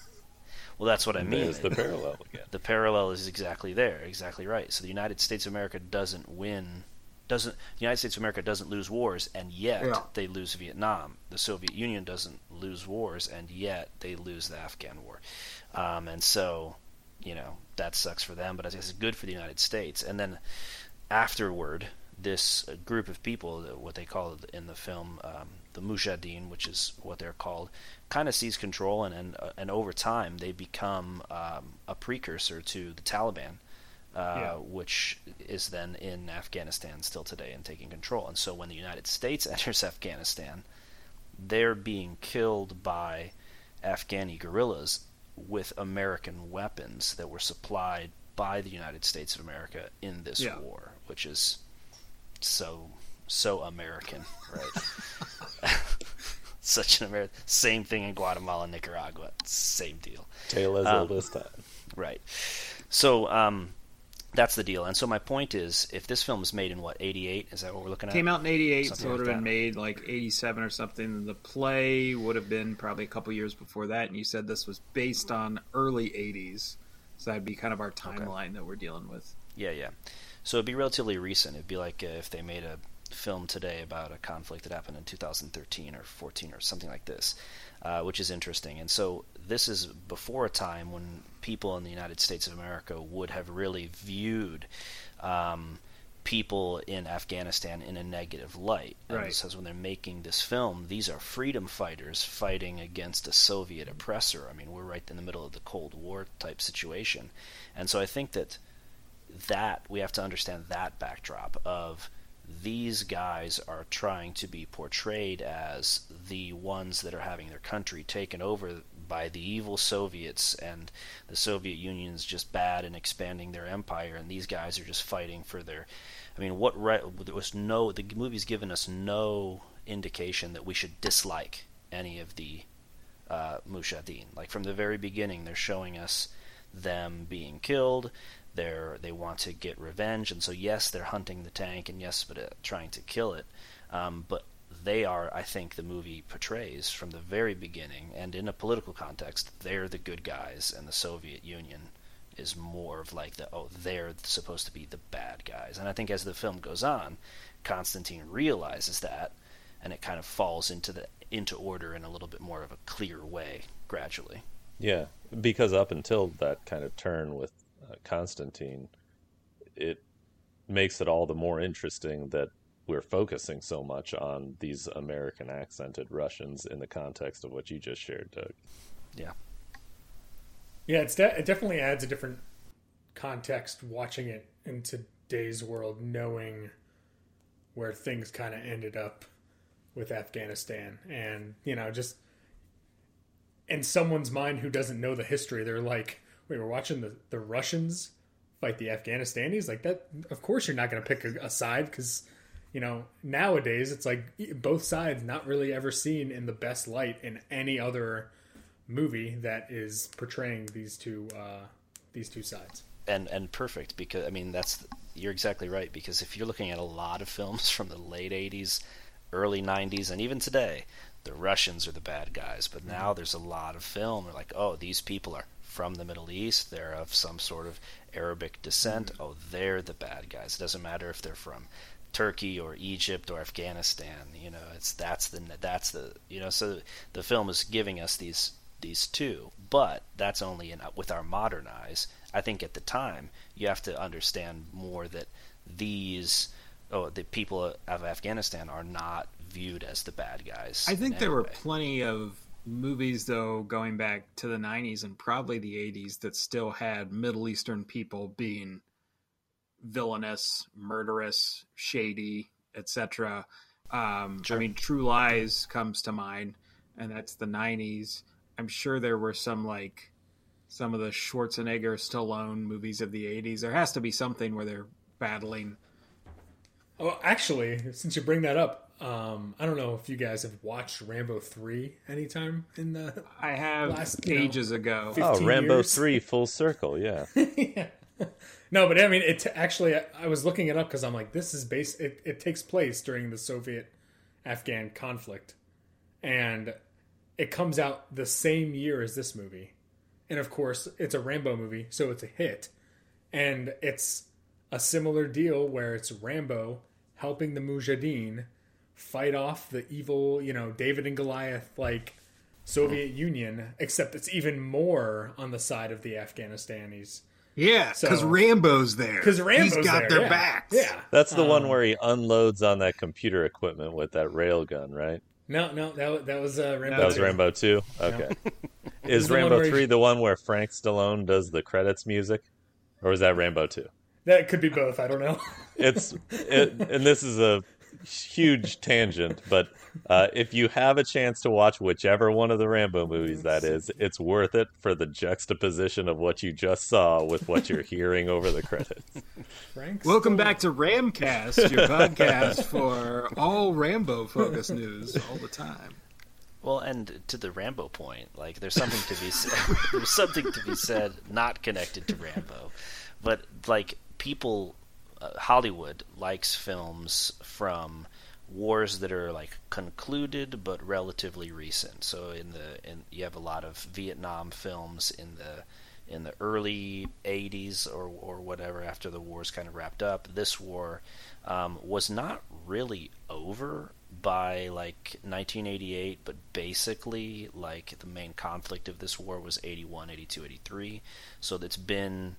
Well, that's what I mean. There's the parallel again. the parallel is exactly there, exactly right. So the United States of America doesn't win, doesn't the United States of America doesn't lose wars, and yet Yeah. they lose Vietnam. The Soviet Union doesn't lose wars, and yet they lose the Afghan war. Um, and so, you know, that sucks for them, but I guess it's good for the United States. And then afterward, this uh, group of people, uh, what they call in the film um, the Mujahideen, which is what they're called, kind of seize control, and and, uh, and over time they become um, a precursor to the Taliban, uh, Yeah. which is then in Afghanistan still today and taking control. And so when the United States enters Afghanistan, they're being killed by Afghani guerrillas with American weapons that were supplied by the United States of America in this Yeah. war, which is so so American, right? Such an American. Same thing in Guatemala, Nicaragua. Same deal. Tale as Um, old as time. Right. So um, that's the deal. And so my point is, if this film is made in what '88, is that what we're looking at? Came out in '88, so it would have been made like '87 or something. The play would have been probably a couple years before that, and you said this was based on early '80s, so that'd be kind of our timeline that we're dealing with. Yeah, yeah. So it'd be relatively recent. It'd be like uh, if they made a film today about a conflict that happened in 2013 or 14 or something like this, uh, which is interesting. And so this is before a time when people in the United States of America would have really viewed um, people in Afghanistan in a negative light. And Right. says when they're making this film, these are freedom fighters fighting against a Soviet oppressor. I mean, we're right in the middle of the Cold War type situation. And so I think that that we have to understand that backdrop of these guys are trying to be portrayed as the ones that are having their country taken over by the evil Soviets and the Soviet Union's just bad and expanding their empire and these guys are just fighting for their I mean what right there was no the movie's given us no indication that we should dislike any of the uh, Mujahideen. Like from the very beginning, they're showing us them being killed. They're they want to get revenge, and so yes, they're hunting the tank, and yes, but uh, trying to kill it. Um, but they are, I think, the movie portrays from the very beginning, and in a political context, they're the good guys, and the Soviet Union is more of like the oh they're supposed to be the bad guys. And I think as the film goes on, Constantine realizes that, and it kind of falls into the into order in a little bit more of a clear way gradually. Yeah, because up until that kind of turn with Constantine, it makes it all the more interesting that we're focusing so much on these American accented Russians in the context of what you just shared, Doug. Yeah. Yeah, it's de- it definitely adds a different context watching it in today's world, knowing where things kind of ended up with Afghanistan, and you know, just in someone's mind who doesn't know the history, they're like, "Wait, we're watching the the Russians fight the Afghanistanis." Like that, of course, you're not going to pick a, a side because you know nowadays it's like both sides not really ever seen in the best light in any other movie that is portraying these two uh, these two sides. And and perfect because I mean that's you're exactly right because if you're looking at a lot of films from the late 80s, early 90s and even today, the Russians are the bad guys, but now there's a lot of film they're like, "Oh, these people are from the Middle East, they're of some sort of Arabic descent. Mm-hmm. Oh, they're the bad guys. It doesn't matter if they're from Turkey or Egypt or Afghanistan. You know, it's that's the that's the you know. So the film is giving us these these two, but that's only in with our modern eyes. I think at the time you have to understand more that these oh, the people of Afghanistan are not viewed as the bad guys. I think there were plenty of movies, though, going back to the 90s and probably the 80s that still had Middle Eastern people being villainous, murderous, shady, etc. Um, I mean, True Lies comes to mind, and that's the 90s. I'm sure there were some like some of the Schwarzenegger, Stallone movies of the 80s. There has to be something where they're battling. Oh, actually, since you bring that up, um, I don't know if you guys have watched Rambo three anytime in the. I have Last, you know, ages ago. Oh, Rambo years. three, full circle. Yeah, yeah. No, but I mean, it actually. I was looking it up because I'm like, this is base. It, it takes place during the Soviet Afghan conflict, and it comes out the same year as this movie, and of course, it's a Rambo movie, so it's a hit, and it's a similar deal where it's Rambo helping the Mujahideen fight off the evil, you know, David and Goliath like Soviet Union, except it's even more on the side of the Afghanistanis. Yeah, because So- Rambo's there. Because Rambo's He's got there, their yeah. backs. Yeah. that's the one Um, where he unloads on that computer equipment with that rail gun, right? No, no, that was, that was uh, Rambo. That was two. Rambo two. Okay, is the one Rambo he- three the one where Frank Stallone does the credits music, or is that Rambo two? That could be both. I don't know. it's it, and this is a huge tangent but uh, if you have a chance to watch whichever one of the rambo movies that is it's worth it for the juxtaposition of what you just saw with what you're hearing over the credits Frank. Welcome back to Ramcast, your podcast for all Rambo focused news all the time. Well, and to the Rambo point, like there's something to be said. there's something to be said not connected to Rambo, but like people, Hollywood likes films from wars that are like concluded but relatively recent. So in the in you have a lot of Vietnam films in the in the early 80s or or whatever after the war's kind of wrapped up. This war um, was not really over by like 1988, but basically like the main conflict of this war was 81, 82, 83. So it's been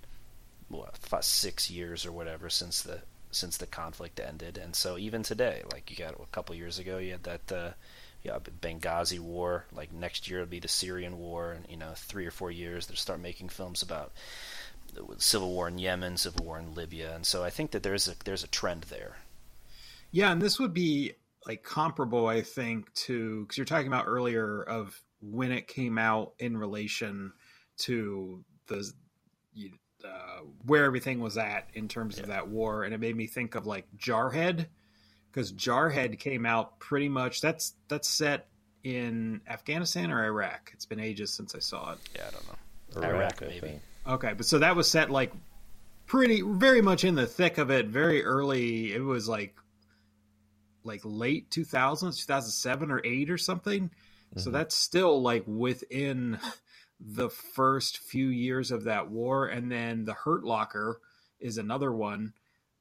what six years or whatever since the since the conflict ended, and so even today, like you got a couple years ago, you had that uh, yeah Benghazi war. Like next year, it'll be the Syrian war, and you know three or four years they'll start making films about the civil war in Yemen, civil war in Libya, and so I think that there's a there's a trend there. Yeah, and this would be like comparable, I think, to because you're talking about earlier of when it came out in relation to the uh, where everything was at in terms of that war, and it made me think of like Jarhead because Jarhead came out pretty much that's that's set in Afghanistan or Iraq. It's been ages since I saw it. Yeah, I don't know. Iraq, Iraq, maybe. Okay, but so that was set like pretty very much in the thick of it, very early. It was like like late 2000s, 2007 or 8 or something. So Mhm. that's still like within the first few years of that war and then the Hurt Locker is another one.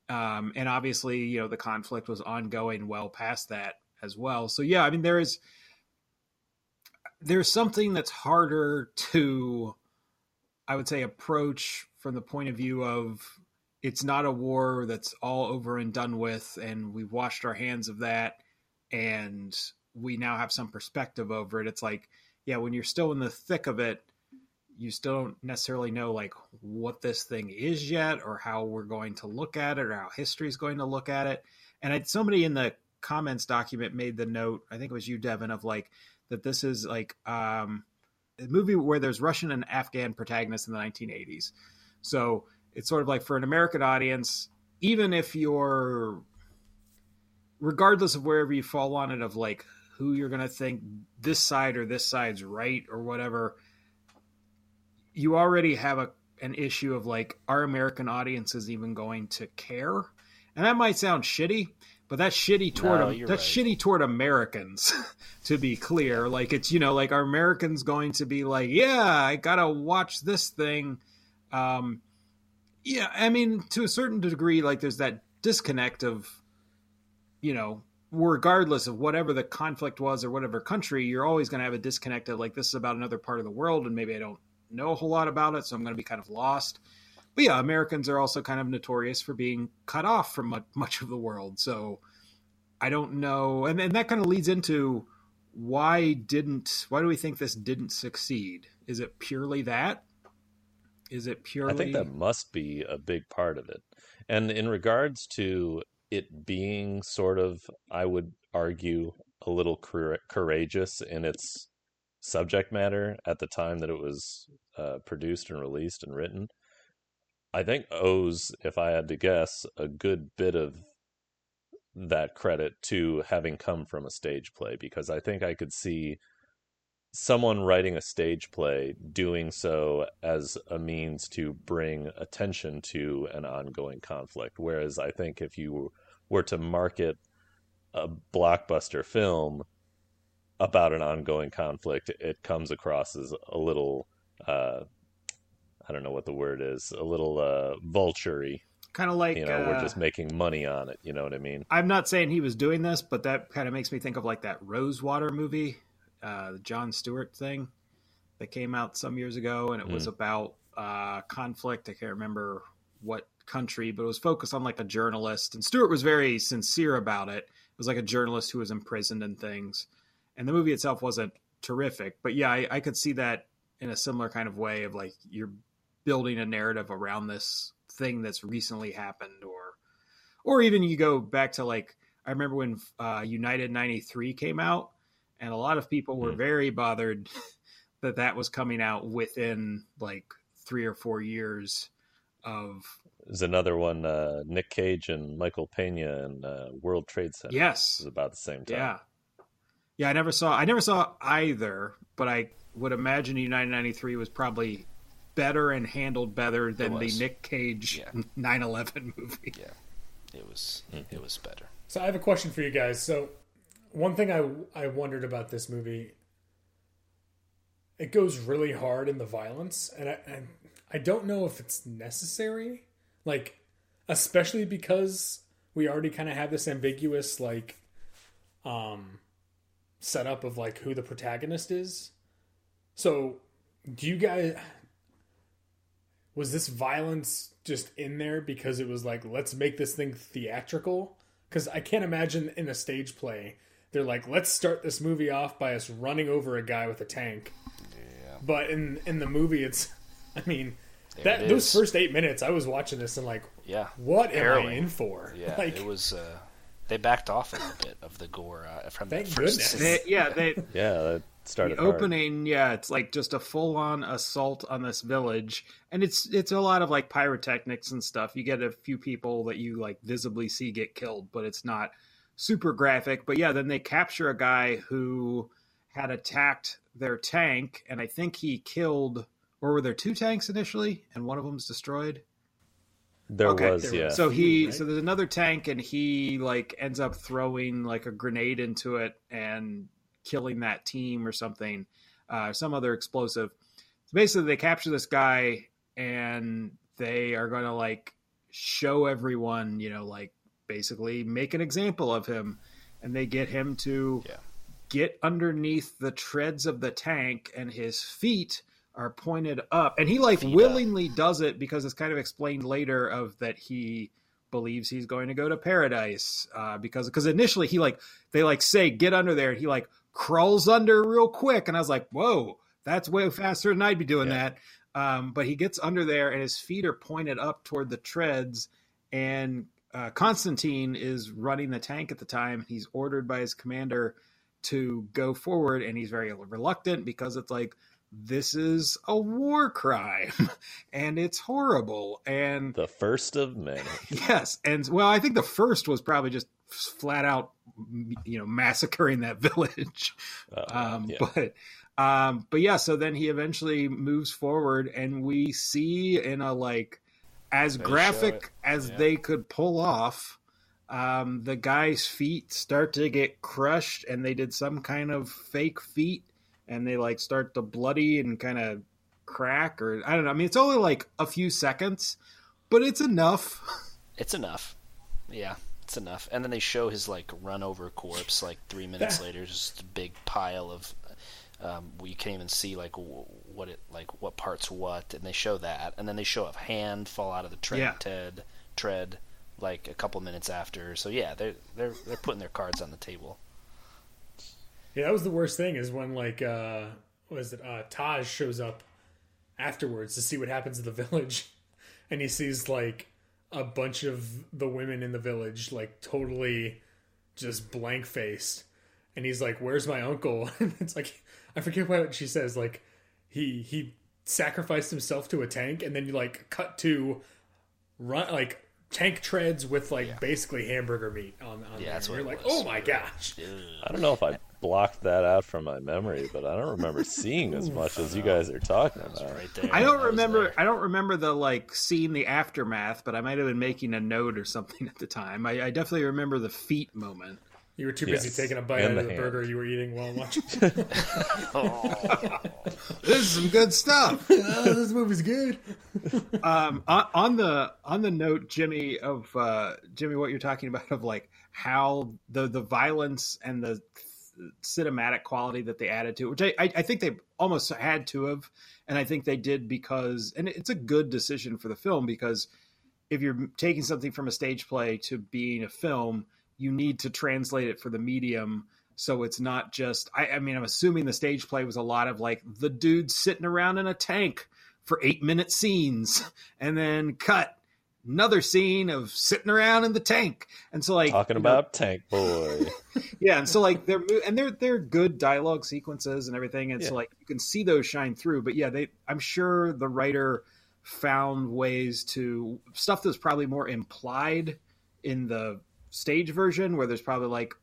Um, and obviously, you know, the conflict was ongoing well past that as well. So yeah, I mean there is there's something that's harder to I would say approach from the point of view of it's not a war that's all over and done with and we've washed our hands of that and we now have some perspective over it. It's like, yeah, when you're still in the thick of it, you still don't necessarily know like what this thing is yet or how we're going to look at it or how history is going to look at it. And I, somebody in the comments document made the note, I think it was you, Devin, of like that this is like um, a movie where there's Russian and Afghan protagonists in the 1980s. So it's sort of like for an American audience, even if you're, regardless of wherever you fall on it, of like who you're going to think this side or this side's right or whatever, you already have a an issue of like are American audiences even going to care? And that might sound shitty, but that's shitty toward No, that's right. shitty toward Americans. to be clear, like it's you know like are Americans going to be like, yeah, I gotta watch this thing. Um, yeah, I mean to a certain degree, like there's that disconnect of, you know, regardless of whatever the conflict was or whatever country, you're always going to have a disconnect of like this is about another part of the world and maybe I don't know a whole lot about it, so I'm going to be kind of lost. but yeah, Americans are also kind of notorious for being cut off from much, of the world. So I don't know, and and that kind of leads into why didn't why do we think this didn't succeed? Is it purely that? Is it purely? I think that must be a big part of it. And in regards to it being sort of, I would argue, a little courageous in its subject matter at the time that it was uh, produced and released and written, I think owes, if I had to guess, a good bit of that credit to having come from a stage play because I think I could see someone writing a stage play doing so as a means to bring attention to an ongoing conflict. Whereas I think if you were to market a blockbuster film about an ongoing conflict, it comes across as a little, uh, I don't know what the word is, a little uh, vulturey. Kind of like you know, uh, we're just making money on it. You know what I mean? I'm not saying he was doing this, but that kind of makes me think of like that Rosewater movie, uh, the Jon Stewart thing that came out some years ago, and it mm. was about uh, conflict. I can't remember what country, but it was focused on like a journalist, and Stewart was very sincere about it. It was like a journalist who was imprisoned and things, and the movie itself wasn't terrific, but yeah, I, I could see that in a similar kind of way of like you're building a narrative around this thing that's recently happened, or or even you go back to like I remember when uh, United '93 came out, and a lot of people were mm. very bothered that that was coming out within like three or four years of there's another one, uh, Nick Cage and Michael Pena and uh, World Trade Center. Yes, it was about the same time. Yeah, yeah. I never saw. I never saw either, but I would imagine United '93 was probably better and handled better than the Nick Cage yeah. 9/11 movie. Yeah, it was. Mm-hmm. It was better. So I have a question for you guys. So one thing I I wondered about this movie. It goes really hard in the violence, and I, I I don't know if it's necessary like, especially because we already kind of have this ambiguous, like, um, setup of like who the protagonist is. So, do you guys was this violence just in there because it was like let's make this thing theatrical? Because I can't imagine in a stage play they're like let's start this movie off by us running over a guy with a tank. Yeah. But in in the movie, it's I mean that those first eight minutes, I was watching this and like, yeah, what am I in for? Yeah, like, it was. Uh, they backed off a little bit of the gore uh, from thank that first. Goodness. They, yeah, they yeah that started the opening. Yeah, it's like just a full on assault on this village, and it's it's a lot of like pyrotechnics and stuff. You get a few people that you like visibly see get killed, but it's not super graphic. But yeah, then they capture a guy who had attacked their tank, and I think he killed or were there two tanks initially, and one of them's destroyed? There okay. was, yeah. So he, right? so there's another tank, and he like ends up throwing like a grenade into it and killing that team or something, uh, some other explosive. So basically, they capture this guy, and they are going to like show everyone, you know, like basically make an example of him, and they get him to yeah. get underneath the treads of the tank, and his feet are pointed up. And he like willingly does it because it's kind of explained later of that he believes he's going to go to paradise uh, because because initially he like they like say get under there and he like crawls under real quick. And i was like whoa that's way faster than i'd be doing yeah. that. Um, but he gets under there and his feet are pointed up toward the treads. And uh, constantine is running the tank at the time. He's ordered by his commander to go forward and he's very reluctant because it's like this is a war crime and it's horrible and the first of many yes and well i think the first was probably just flat out you know massacring that village uh, um, yeah. but um, but yeah so then he eventually moves forward and we see in a like as they graphic as yeah. they could pull off um, the guy's feet start to get crushed and they did some kind of fake feet and they like start to bloody and kind of crack or I don't know. I mean, it's only like a few seconds, but it's enough. It's enough. Yeah, it's enough. And then they show his like run over corpse like three minutes later, just a big pile of. Um, you can't even see like what it like what parts what, and they show that, and then they show a hand fall out of the tread Yeah. Ted tread like a couple minutes after. So yeah, they're they're they're putting their cards on the table. Yeah, that was the worst thing is when like uh what is it, uh Taj shows up afterwards to see what happens to the village and he sees like a bunch of the women in the village like totally just blank faced and he's like, Where's my uncle? And it's like I forget what she says, like he he sacrificed himself to a tank and then you like cut to run like tank treads with like basically hamburger meat on, on Yeah, there. that's what you're like, was. Oh my gosh. I don't know if I blocked that out from my memory, but I don't remember seeing as much as you guys are talking about. Right there. I don't That remember. there. I don't remember the like seeing the aftermath, but I might have been making a note or something at the time. I, I definitely remember the feet moment. You were too busy Yes. taking a bite And out of the the hand. burger you were eating while watching. This is some good stuff. oh, this movie's good. um, on, on the on the note, Jimmy of uh, Jimmy, what you're talking about of like how the the violence and the cinematic quality that they added to it, which I, I, think they almost had to have, and I think they did because, and it's a good decision for the film because if you're taking something from a stage play to being a film, you need to translate it for the medium. So it's not just, I, I mean, I'm assuming the stage play was a lot of like the dude sitting around in a tank for eight minute scenes and then cut another scene of sitting around in the tank. And so like Talking you know, about Tank Boy. yeah, and so like they're and they're they're good dialogue sequences and everything, and so like you can see those shine through. But yeah, they I'm sure the writer found ways to stuff that's probably more implied in the stage version, where there's probably like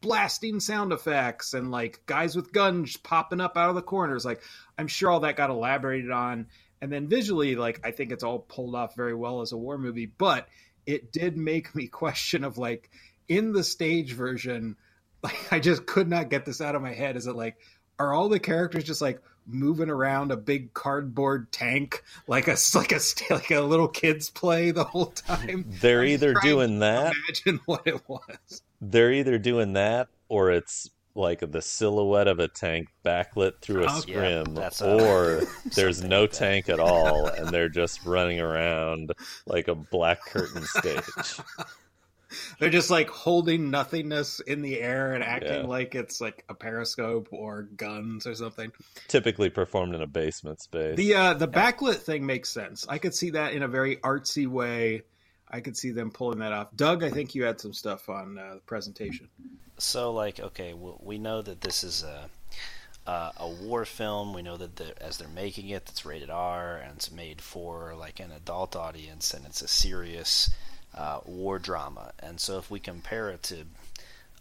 blasting sound effects and like guys with guns popping up out of the corners. Like I'm sure all that got elaborated on, and then visually, like I think it's all pulled off very well as a war movie. But it did make me question of like in the stage version like I just could not get this out of my head. Is it like are all the characters just like moving around a big cardboard tank like a like a like a little kids play the whole time? They're either doing that, Imagine what it was. they're either doing that, or it's like the silhouette of a tank backlit through a Okay. Yeah, scrim, a- or there's no like tank at all, and they're just running around like a black curtain stage. They're just like holding nothingness in the air and acting Yeah. like it's like a periscope or guns or something. Typically performed in a basement space. The uh, the backlit thing makes sense. I could see that in a very artsy way. I could see them pulling that off. Doug, I think you had some stuff on uh, the presentation. So, like, okay, well, we know that this is a uh, a war film. We know that the, as they're making it, it's rated R and it's made for like an adult audience, and it's a serious uh, war drama. And so, if we compare it to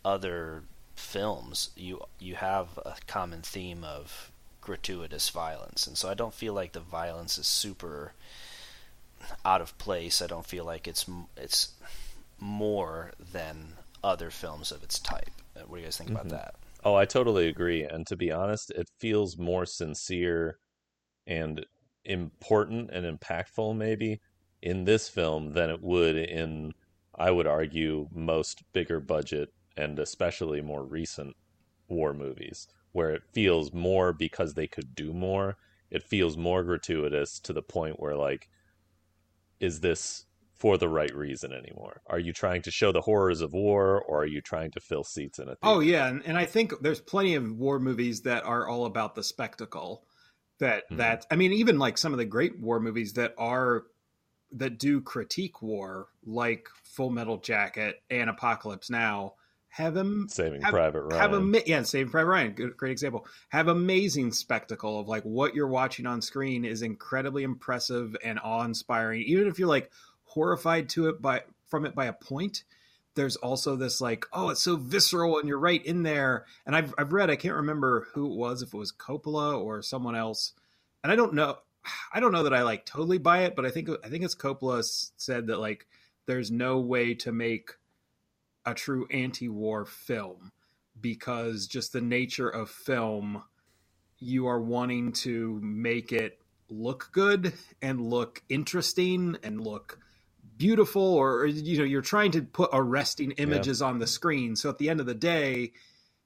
other films, you you have a common theme of gratuitous violence, and so I don't feel like the violence is super out of place. I don't feel like it's it's more than other films of its type. Uh, What do you guys think about that? Oh, I totally agree. And to be honest, it feels more sincere and important and impactful, maybe, in this film than it would in, I would argue, most bigger budget and especially more recent war movies, where it feels more because they could do more. It feels more gratuitous to the point where, like, is this for the right reason anymore? Are you trying to show the horrors of war or are you trying to fill seats in a theater? Oh yeah, and, and I think there's plenty of war movies that are all about the spectacle. That Mhm. that I mean, even like some of the great war movies that are that do critique war, like Full Metal Jacket and Apocalypse Now, have them Saving have- Private Ryan. have a yeah, Saving Private Ryan, good, great example. Have amazing spectacle of like what you're watching on screen is incredibly impressive and awe inspiring. Even if you're like horrified to it by from it by a point, there's also this like oh it's so visceral and you're right in there. And I've I've read I can't remember who it was if it was Coppola or someone else, and I don't know. I don't know that I like totally buy it, but I think I think it's Coppola said that like there's no way to make a true anti-war film because just the nature of film you are wanting to make it look good and look interesting and look beautiful or, you know you're trying to put arresting images on the screen so at the end of the day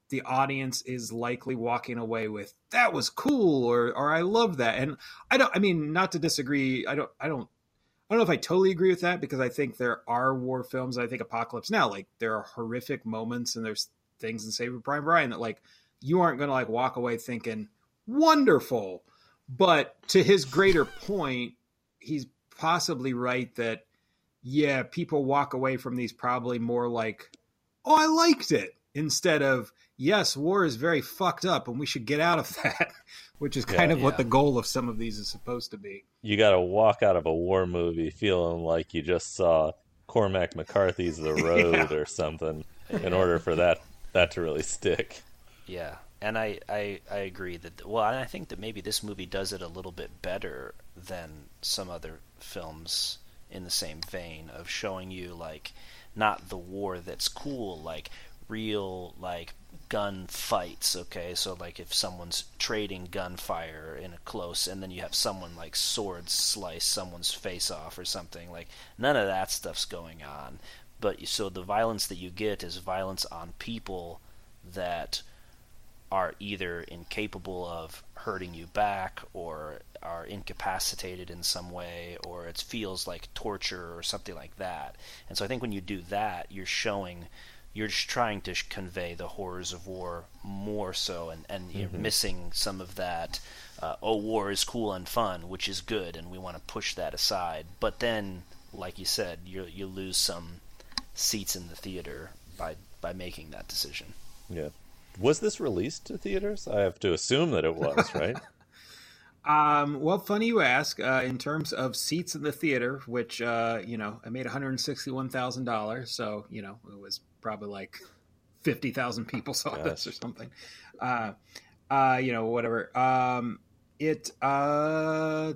the audience is likely walking away with that was cool or or I love that. And I don't I mean not to disagree. I don't I don't I don't know if I totally agree with that because I think there are war films. I think Apocalypse Now, like there are horrific moments and there's things in Saving Private Ryan that like you aren't going to like walk away thinking wonderful. But to his greater point, he's possibly right that yeah, people walk away from these probably more like, oh, I liked it instead of yes, war is very fucked up and we should get out of that, which is kind Yeah, of what the goal of some of these is supposed to be. You got to walk out of a war movie feeling like you just saw Cormac McCarthy's The Road or something in order for that that to really stick. Yeah, and I, I, I agree that well, and I think that maybe this movie does it a little bit better than some other films in the same vein of showing you like not the war that's cool, like real like gun fights. Okay, so like if someone's trading gunfire in a close, and then you have someone like swords slice someone's face off or something, like none of that stuff's going on. But so the violence that you get is violence on people that are either incapable of hurting you back or are incapacitated in some way or it feels like torture or something like that. And so I think when you do that, you're showing you're just trying to convey the horrors of war more so and, and you're missing some of that uh, oh war is cool and fun which is good and we want to push that aside but then like you said you you lose some seats in the theater by by making that decision Yeah. Was this released to theaters? I have to assume that it was, right? Um, well, funny you ask. Uh, in terms of seats in the theater, which uh, you know, I made one hundred sixty-one thousand dollars, so you know, it was probably like fifty thousand people saw this or something. Uh, uh, you know, whatever. Um, it uh,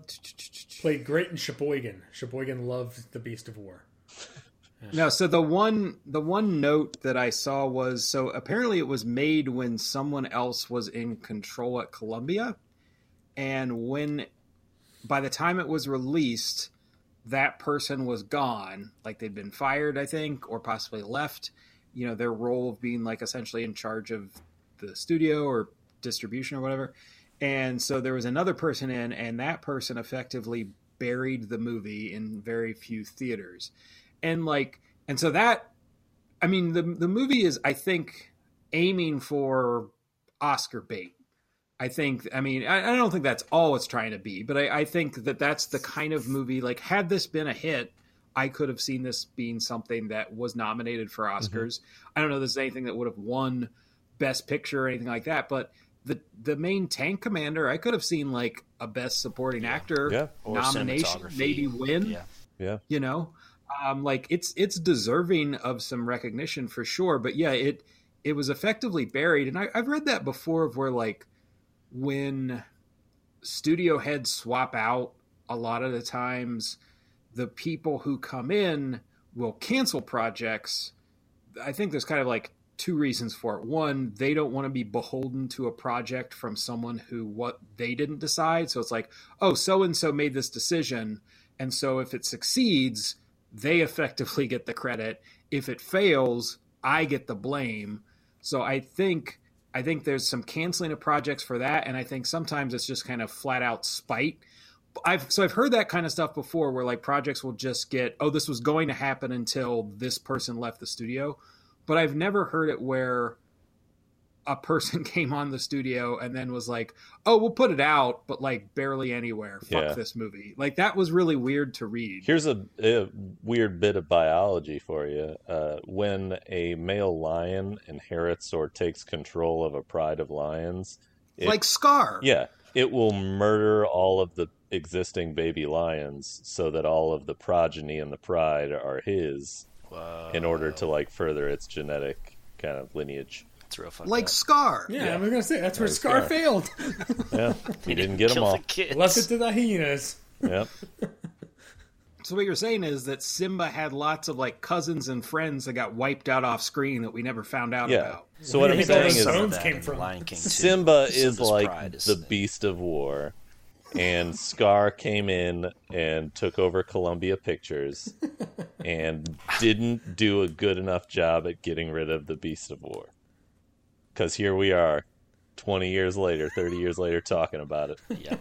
Played great in Sheboygan. Sheboygan loved the Beast of War. No, so the one the one note that I saw was so apparently it was made when someone else was in control at Columbia, and when by the time it was released, that person was gone, like they'd been fired, I think, or possibly left. You know, their role of being like essentially in charge of the studio or distribution or whatever. And so there was another person in, and that person effectively buried the movie in very few theaters and like and so that i mean the the movie is i think aiming for oscar bait i think i mean i, I don't think that's all it's trying to be but I, I think that that's the kind of movie like had this been a hit i could have seen this being something that was nominated for oscars. I don't know if there's anything that would have won best picture or anything like that but the the main tank commander i could have seen like a best supporting actor Yeah. Nomination maybe win yeah. Yeah. you know? Um, like it's it's deserving of some recognition for sure but yeah it it was effectively buried and I, i've read that before of where like when studio heads swap out a lot of the times the people who come in will cancel projects. I think there's kind of like two reasons for it. One they don't want to be beholden to a project from someone who what they didn't decide. So it's like oh so and so made this decision and so if it succeeds they effectively get the credit. If it fails i get the blame. So i think i think there's some canceling of projects for that and i think sometimes it's just kind of flat out spite. I've so I've heard that kind of stuff before where like projects will just get oh this was going to happen until this person left the studio. But I've never heard it where a person came on the studio and then was like oh we'll put it out but like barely anywhere fuck Yeah. this movie like that was really weird to read Here's a, a weird bit of biology for you. Uh, when a male lion inherits or takes control of a pride of lions, it, like Scar yeah, it will murder all of the existing baby lions so that all of the progeny in the pride are his in order to like further its genetic kind of lineage. It's real fucked like up. Scar Yeah, Yeah. I was gonna say that's where Nice Scar Scar. failed. Yeah, he didn't get them kill all. the kids. Left it to the hyenas. Yep. so what you're saying is that Simba had lots of like cousins and friends that got wiped out off screen that we never found out Yeah. about So what I'm Maybe saying those is bones that came in from. Lion King too. Simba is Simba's like pride is the beast of war, and Scar came in and took over Columbia Pictures and didn't do a good enough job at getting rid of the beast of war. Because here we are, twenty years later, thirty years later, talking about it. Yeah.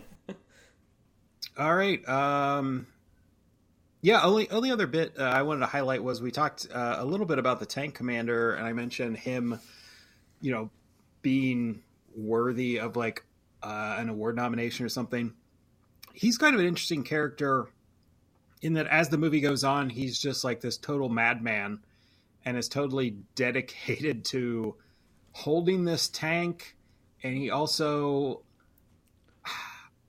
All right. Um, yeah. Only only other bit uh, I wanted to highlight was we talked uh, a little bit about the tank commander, and I mentioned him, you know, being worthy of like uh, an award nomination or something. He's kind of an interesting character in that as the movie goes on, he's just like this total madman and is totally dedicated to holding this tank. And he also,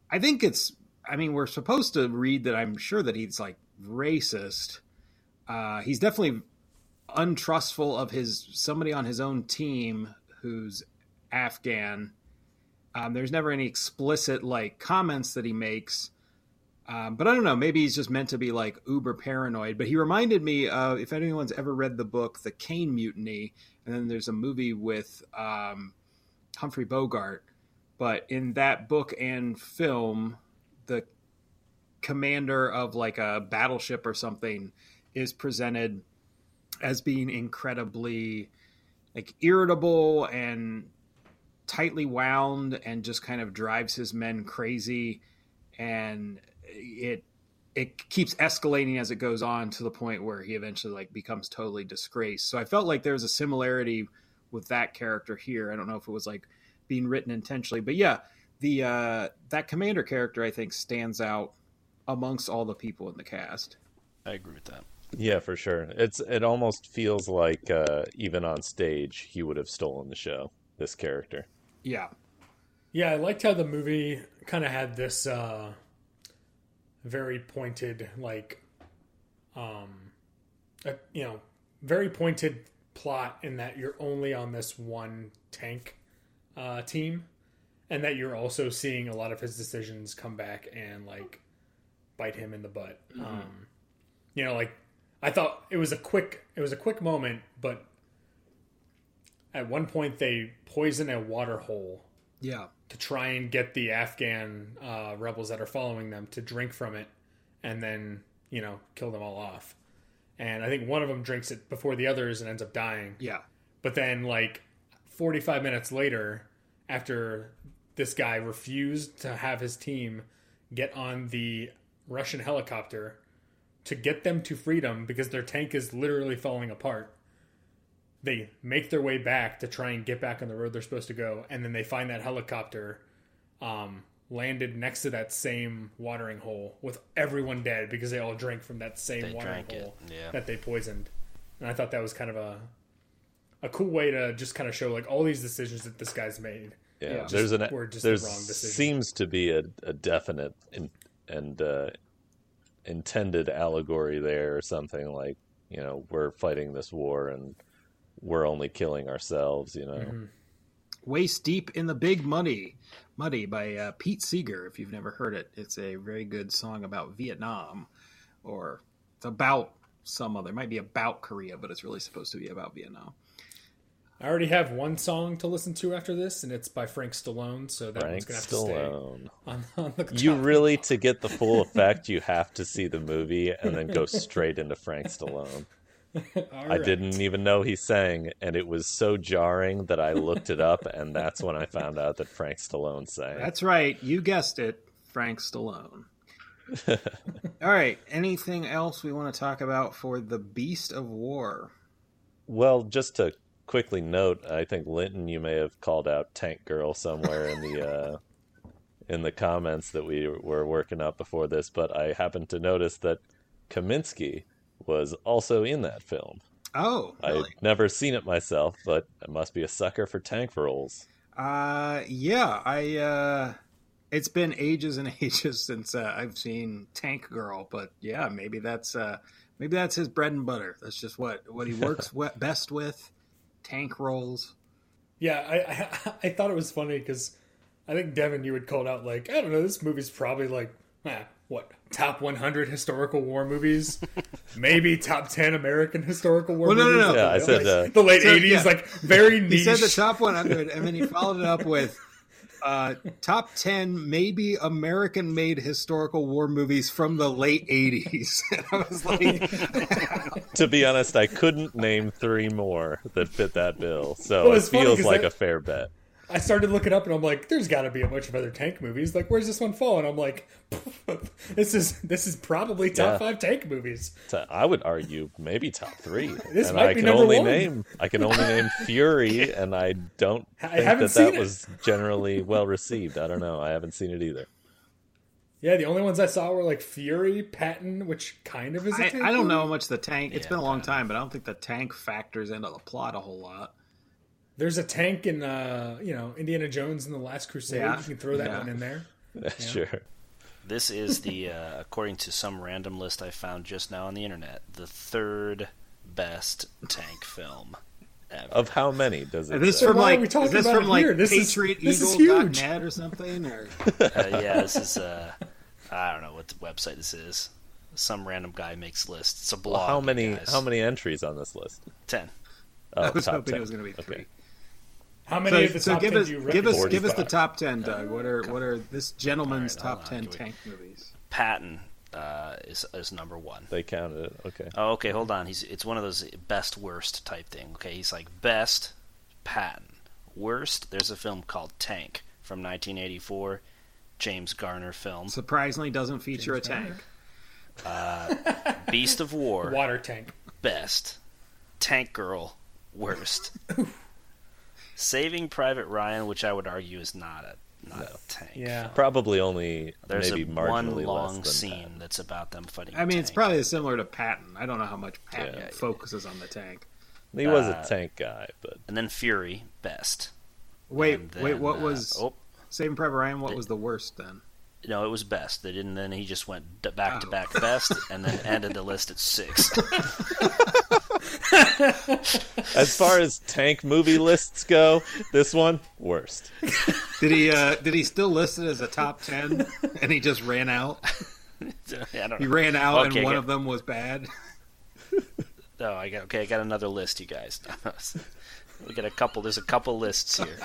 I think it's, I mean, we're supposed to read that I'm sure that he's like racist. Uh, he's definitely untrustful of his somebody on his own team who's Afghan. Um, there's never any explicit like comments that he makes, um, but I don't know. Maybe he's just meant to be like uber paranoid. But he reminded me of if anyone's ever read the book The Caine Mutiny, and then there's a movie with um, Humphrey Bogart. But in that book and film, the commander of like a battleship or something is presented as being incredibly like irritable and tightly wound and just kind of drives his men crazy and it it keeps escalating as it goes on to the point where he eventually like becomes totally disgraced so i felt like there was a similarity with that character here i don't know if it was like being written intentionally but yeah the uh that commander character i think stands out amongst all the people in the cast I agree with that. Yeah, for sure. It's it almost feels like uh, even on stage he would have stolen the show. This character. yeah Yeah, I liked how the movie kind of had this uh, very pointed, like, um, a, you know, very pointed plot in that you're only on this one tank uh, team, and that you're also seeing a lot of his decisions come back and like bite him in the butt. Um, you know, like I thought it was a quick, it was a quick moment, but at one point they poison a water hole. Yeah to try and get the Afghan uh, rebels that are following them to drink from it, and then you know kill them all off. And I think one of them drinks it before the others and ends up dying. yeah But then, like 45 minutes later, after this guy refused to have his team get on the Russian helicopter to get them to freedom because their tank is literally falling apart. They make their way back to try and get back on the road they're supposed to go, and then they find that helicopter um, landed next to that same watering hole with everyone dead because they all drank from that same They watering hole yeah. that they poisoned. And I thought that was kind of a a cool way to just kind of show like all these decisions that this guy's made. Yeah, Yeah. there's an were just the there's wrong decision. seems to be a, a definite in, and uh, intended allegory there or something like you know we're fighting this war and we're only killing ourselves. You know, Mm-hmm. Waist Deep in the Big Muddy. Muddy by uh, Pete Seeger, if you've never heard it. It's a very good song about Vietnam or it's about some other. It might be about Korea, but it's really supposed to be about Vietnam. I already have one song to listen to after this, and it's by Frank Stallone. So that Frank one's gonna have to Stallone. stay on, on the You top. really to get the full effect, you have to see the movie and then go straight into Frank Stallone. I right. didn't even know he sang, and it was so jarring that I looked it up, and that's when I found out that Frank Stallone sang. That's right. You guessed it, Frank Stallone. All right. Anything else we want to talk about for The Beast of War? Well, just to quickly note, I think Linton, you may have called out Tank Girl somewhere in the uh, in the comments that we were working up before this, but I happened to notice that Kaminsky was also in that film. Oh, really? I've never seen it myself, but I must be a sucker for tank roles. Uh, yeah, I, uh, it's been ages and ages since uh, I've seen Tank Girl, but yeah, maybe that's, uh, maybe that's his bread and butter. That's just what, what he works best with. Tank rolls. Yeah, I, I I thought it was funny because I think Devin, you had called out like I don't know, this movie's probably like eh, what top 100 historical war movies, maybe top 10 American historical war Well, no, no, no. Yeah, I said uh, the late So, 80s, yeah. like very niche. He said the top 100, and then he followed it up with uh, top 10 maybe American made historical war movies from the late 80s. And I was like, to be honest, I couldn't name three more that fit that bill, so Well, it it's funny feels 'cause like I- a fair bet. I started looking up and I'm like, there's got to be a bunch of other tank movies. Like, where's this one fall? And I'm like, this is this is probably top Yeah. five tank movies. So I would argue maybe top three. This and might I be can number only one. name I can only name Fury, and I don't I think haven't that seen that it. was generally well received. I don't know. I haven't seen it either. Yeah, the only ones I saw were like Fury, Patton, which kind of is. a I, tank I don't know how much the tank, It's Yeah, been a long time, but I don't think the tank factors into the plot a whole lot. There's a tank in, uh, you know, Indiana Jones and the Last Crusade. Yeah. You can throw that Yeah. one in there. sure. This is the, uh, according to some random list I found just now on the internet, the third best tank film ever. Of how many does it? Is this say? from like is this from like here? This is- this is or something? Or Uh, yeah, this is, uh, I don't know what the website this is. Some random guy makes lists. It's a blog. Well, how many guys. how many entries on this list? Ten. Oh, I was hoping 10. it was going to be three. Okay. How many of So, the so top give 10 us do you give us recognize? give us the top ten, Doug. What are what are this gentleman's All right, hold top ten give me- tank movies? Patton uh, is is number one. They counted it. Okay. Oh, okay, hold on. He's it's one of those best worst type thing. Okay, he's like best Patton, worst. There's a film called Tank from 1984, James Garner film. Surprisingly, doesn't feature James a tank. Beast of War, Water tank. best. Tank Girl, worst. Saving Private Ryan, which I would argue is not a not a tank. Yeah. Probably only There's maybe a marginally one less long than scene that. that's about them fighting. I mean, a it's probably similar to Patton. I don't know how much Patton Yeah. focuses on the tank. He was Uh, a tank guy, but and then Fury, best. Wait, And wait, what uh, was oh Saving Private Ryan? What was the worst then? No, it was best. They didn't. Then he just went d- back to Oh. back best, and then ended the list at six. as far as tank movie lists go, this one worst. Did he uh, did he still list it as a top ten, and he just ran out? I don't He know. ran out, Okay, and one okay. of them was bad. Oh, I got okay. I got another list, you guys. we got a couple. There's a couple lists here.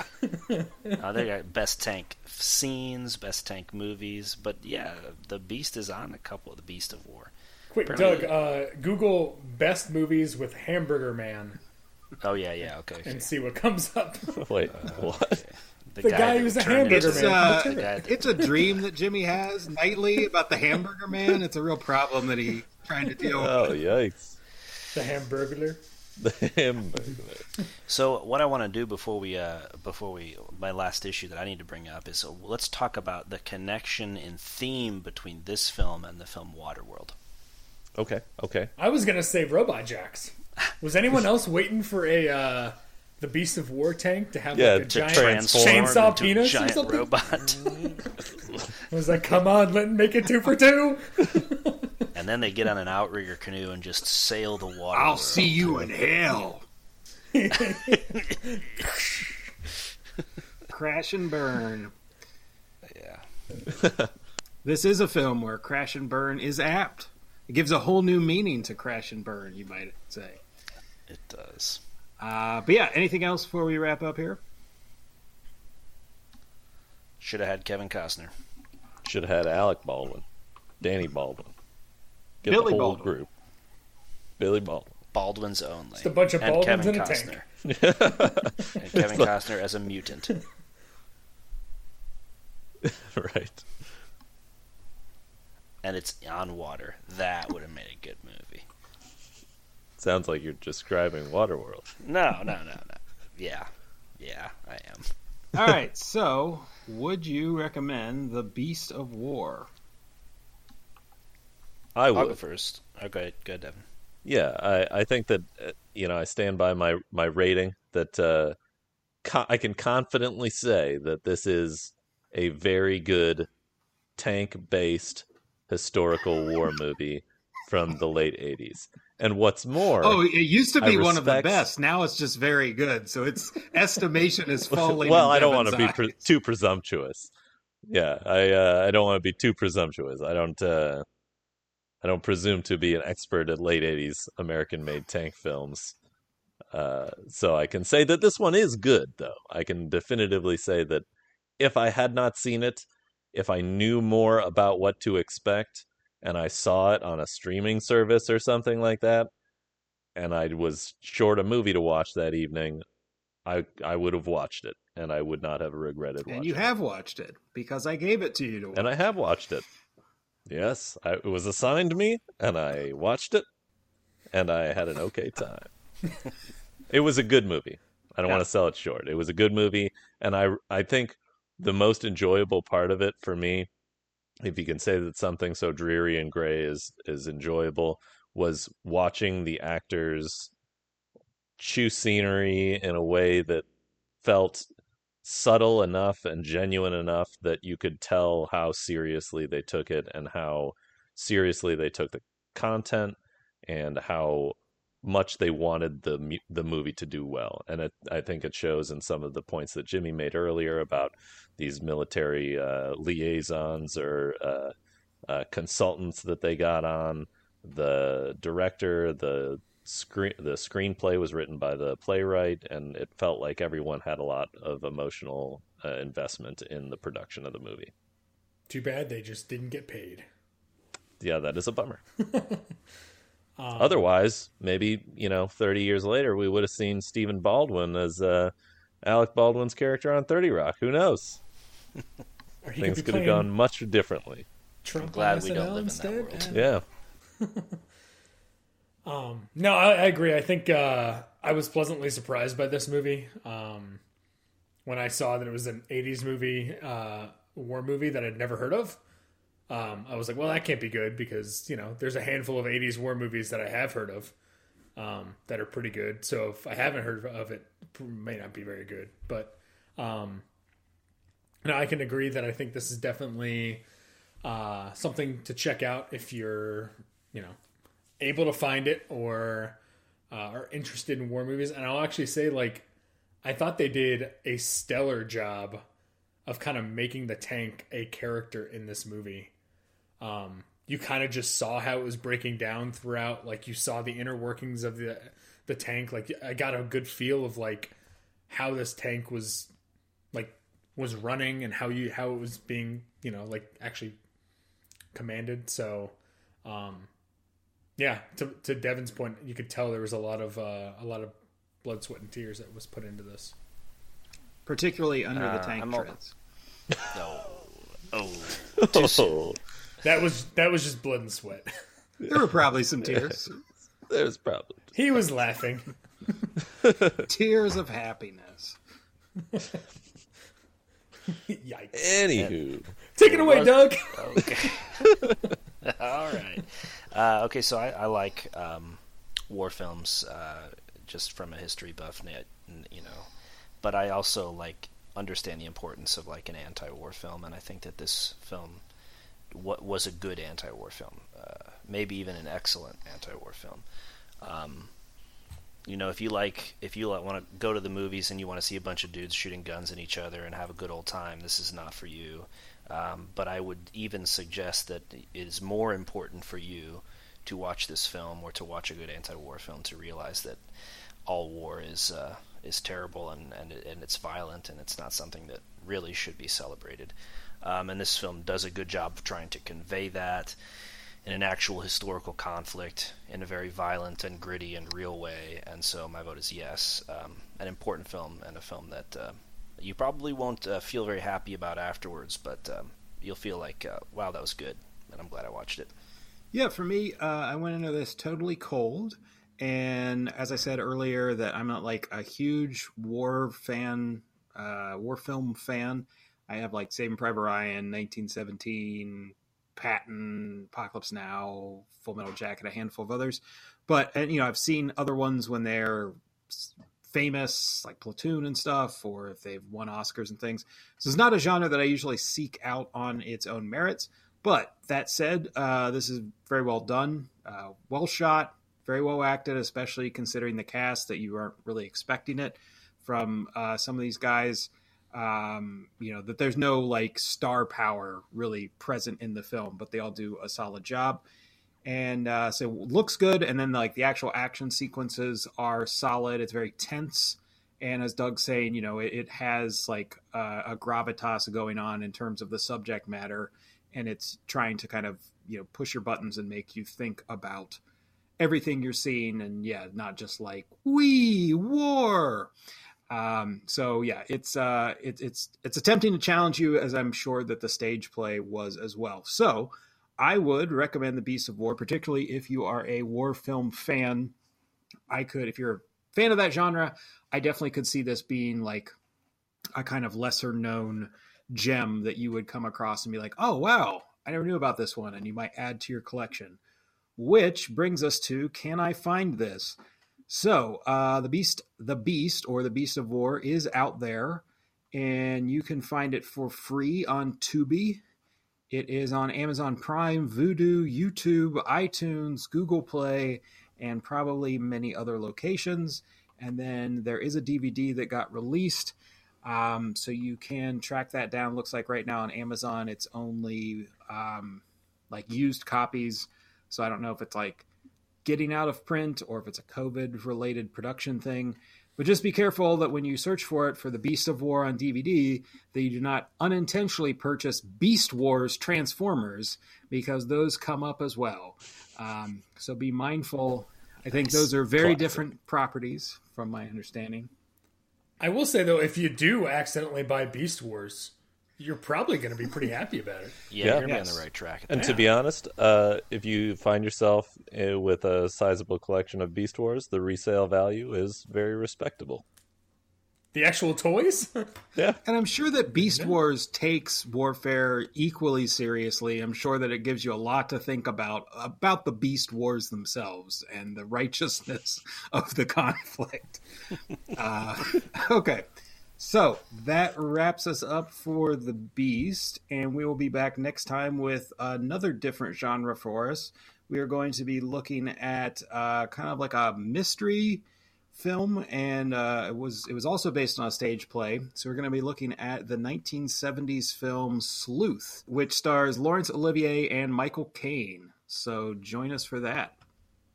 Uh, they got best tank scenes, best tank movies, but yeah, the Beast is on a couple of the Beast of War. Quick, Apparently- Doug, uh, Google best movies with Hamburger Man Oh yeah, yeah. Okay. okay. and see what comes up. Wait, Uh, what? The guy that who's a hamburger man. Uh, the that- It's a dream that Jimmy has nightly about the Hamburger Man. It's a real problem that he's trying to deal with. Oh, yikes. the Hamburglar. The hamburger. So what I want to do before we uh, before we my last issue that I need to bring up is uh, let's talk about the connection in theme between this film and the film Waterworld. Okay, okay. I was gonna say Robot Jox. Was anyone else waiting for a uh, the Beast of War tank to have Yeah, like a to giant transform chainsaw into penis a or something? robot. I was like, come on, let's make it two for two. and then they get on an outrigger canoe and just sail the water. I'll see you in hell. Crash and burn. Yeah. This is a film where crash and burn is apt. It gives a whole new meaning to crash and burn, you might say. It does. Uh, but yeah, anything else before we wrap up here? Should have had Kevin Costner. Should have had Alec Baldwin, Danny Baldwin. Get Billy the whole Baldwin. group. Billy Baldwin. Baldwin's only. Just a bunch of and Baldwins Kevin in Costner. tank. And Kevin Costner as a mutant. right. And it's on water. That would have made a good movie. Sounds like you're describing Waterworld. No, no, no, no. Yeah. Yeah, I am. All right, so would you recommend The Beast of War? I I'll go first. Oh, go ahead, go ahead, Devin. Yeah, I, I think that uh, you know I stand by my my rating that uh, co- I can confidently say that this is a very good tank based historical war movie from the late '80s. And what's more, Oh, it used to I be one of the best. Now it's just very good. So its estimation is falling. well, in I don't want to be pre- too presumptuous. Yeah, I uh, I don't want to be too presumptuous. I don't uh, I don't presume to be an expert at late '80s American-made tank films. Uh, so I can say that this one is good, though. I can definitively say that if I had not seen it, if I knew more about what to expect and I saw it on a streaming service or something like that, and I was short a movie to watch that evening, I I would have watched it and I would not have regretted watching it. And you it. have watched it because I gave it to you to watch. And I have watched it. Yes, I, it was assigned me, and I watched it, and I had an okay time. it was a good movie. I don't Yeah. want to sell it short. It was a good movie, and I I think the most enjoyable part of it for me, if you can say that something so dreary and gray is is enjoyable, was watching the actors chew scenery in a way that felt subtle enough and genuine enough that you could tell how seriously they took it and how seriously they took the content and how much they wanted the the movie to do well. And it, I think it shows in some of the points that Jimmy made earlier about these military uh, liaisons or uh, uh, consultants that they got on the director the screen the screenplay was written by the playwright and it felt like everyone had a lot of emotional uh, investment in the production of the movie Too bad they just didn't get paid. yeah that is a bummer otherwise maybe you know 30 years later we would have seen stephen baldwin as uh, alec baldwin's character on 30 rock who knows things be could have gone much differently Trump glad on we don't SNL live in that instead? world. Yeah. Um, no, I, I agree. I think uh, I was pleasantly surprised by this movie um, when I saw that it was an '80s movie, uh, war movie that I'd never heard of. Um, I was like, well, that can't be good because you know there's a handful of '80s war movies that I have heard of um, that are pretty good. So if I haven't heard of it, it may not be very good. But um, no, I can agree that I think this is definitely uh, something to check out if you're, you know, able to find it or uh, are interested in war movies. And I'll actually say, like, I thought they did a stellar job of kind of making the tank a character in this movie. Um, you kind of just saw how it was breaking down throughout. Like, you saw the inner workings of the the tank. Like, I got a good feel of like how this tank was like was running and how you how it was being you know like actually commanded. So. Um, yeah, to to Devin's point, you could tell there was a lot of uh, a lot of blood, sweat, and tears that was put into this. particularly under the Uh, tank I'm all- treads. No. Oh. Too oh, That was that was just blood and sweat. There were probably some tears, there's probably He was laughing. tears of happiness. Yikes! anywho Take it away, Doug. Okay. All right. Uh, okay, so I, I like um, war films uh, just from a history buff, you know, but I also like understand the importance of like an anti-war film, and I think that this film what was a good anti-war film, uh, maybe even an excellent anti-war film. Um, you know, if you like, if you like, want to go to the movies and you want to see a bunch of dudes shooting guns at each other and have a good old time, this is not for you. Um, but I would even suggest that it is more important for you to watch this film or to watch a good anti-war film to realize that all war is uh, is terrible and and, and it's violent and it's not something that really should be celebrated. Um, and this film does a good job of trying to convey that in an actual historical conflict in a very violent and gritty and real way. And so my vote is yes. Um, an important film and a film that uh, you probably won't uh, feel very happy about afterwards, but um, you'll feel like, uh, wow, that was good. And I'm glad I watched it. Yeah, for me, uh, I went into this totally cold. And as I said earlier, that I'm not like a huge war fan, uh, war film fan. I have like Saving Private Ryan, 1917, Patton, Apocalypse Now, Full Metal Jacket, a handful of others. But and, you know, I've seen other ones when they're famous, like Platoon and stuff, or if they've won Oscars and things. So it's not a genre that I usually seek out on its own merits. But that said, uh, this is very well done, uh, well shot, very well acted, especially considering the cast that you aren't really expecting it from uh, some of these guys. Um, you know that there's no like star power really present in the film, but they all do a solid job. And uh, so it looks good, and then like the actual action sequences are solid. It's very tense, And as Doug's saying, you know, it, it has like uh, a gravitas going on in terms of the subject matter, and it's trying to kind of you know push your buttons and make you think about everything you're seeing, and yeah, not just like we war. Um, so yeah, it's uh, it, it's it's attempting to challenge you, as I'm sure that the stage play was as well. So I would recommend the Beast of War, particularly if you are a war film fan. I could, if you're a fan of that genre, I definitely could see this being like a kind of lesser known gem that you would come across and be like, oh, wow, I never knew about this one. And you might add to your collection. Which brings us to Can I Find This? So, uh, the Beast, the Beast, or the Beast of War is out there, and you can find it for free on Tubi. It is on Amazon Prime, Vudu, YouTube, iTunes, Google Play, and probably many other locations. And then there is a DVD that got released. Um, so you can track that down. Looks like right now on Amazon, it's only um, like used copies. So I don't know if it's like getting out of print or if it's a COVID related production thing. But just be careful that when you search for it for the Beast of War on DVD, that you do not unintentionally purchase Beast Wars Transformers because those come up as well. Um, so be mindful. I think those are very Classic. different properties, from my understanding. I will say though, if you do accidentally buy Beast Wars, you're probably going to be pretty happy about it. Yeah, Yeah. you're gonna be Yes. on the right track. And to be honest, uh, if you find yourself uh, with a sizable collection of Beast Wars, the resale value is very respectable. The actual toys? Yeah, And I'm sure that Beast Wars takes warfare equally seriously. I'm sure that it gives you a lot to think about about the Beast Wars themselves and the righteousness of the conflict. uh, okay. So that wraps us up for the Beast, and we will be back next time with another different genre for us. We are going to be looking at uh, kind of like a mystery film, and uh, it was it was also based on a stage play. So we're going to be looking at the 1970s film Sleuth, which stars Laurence Olivier and Michael Caine. So join us for that.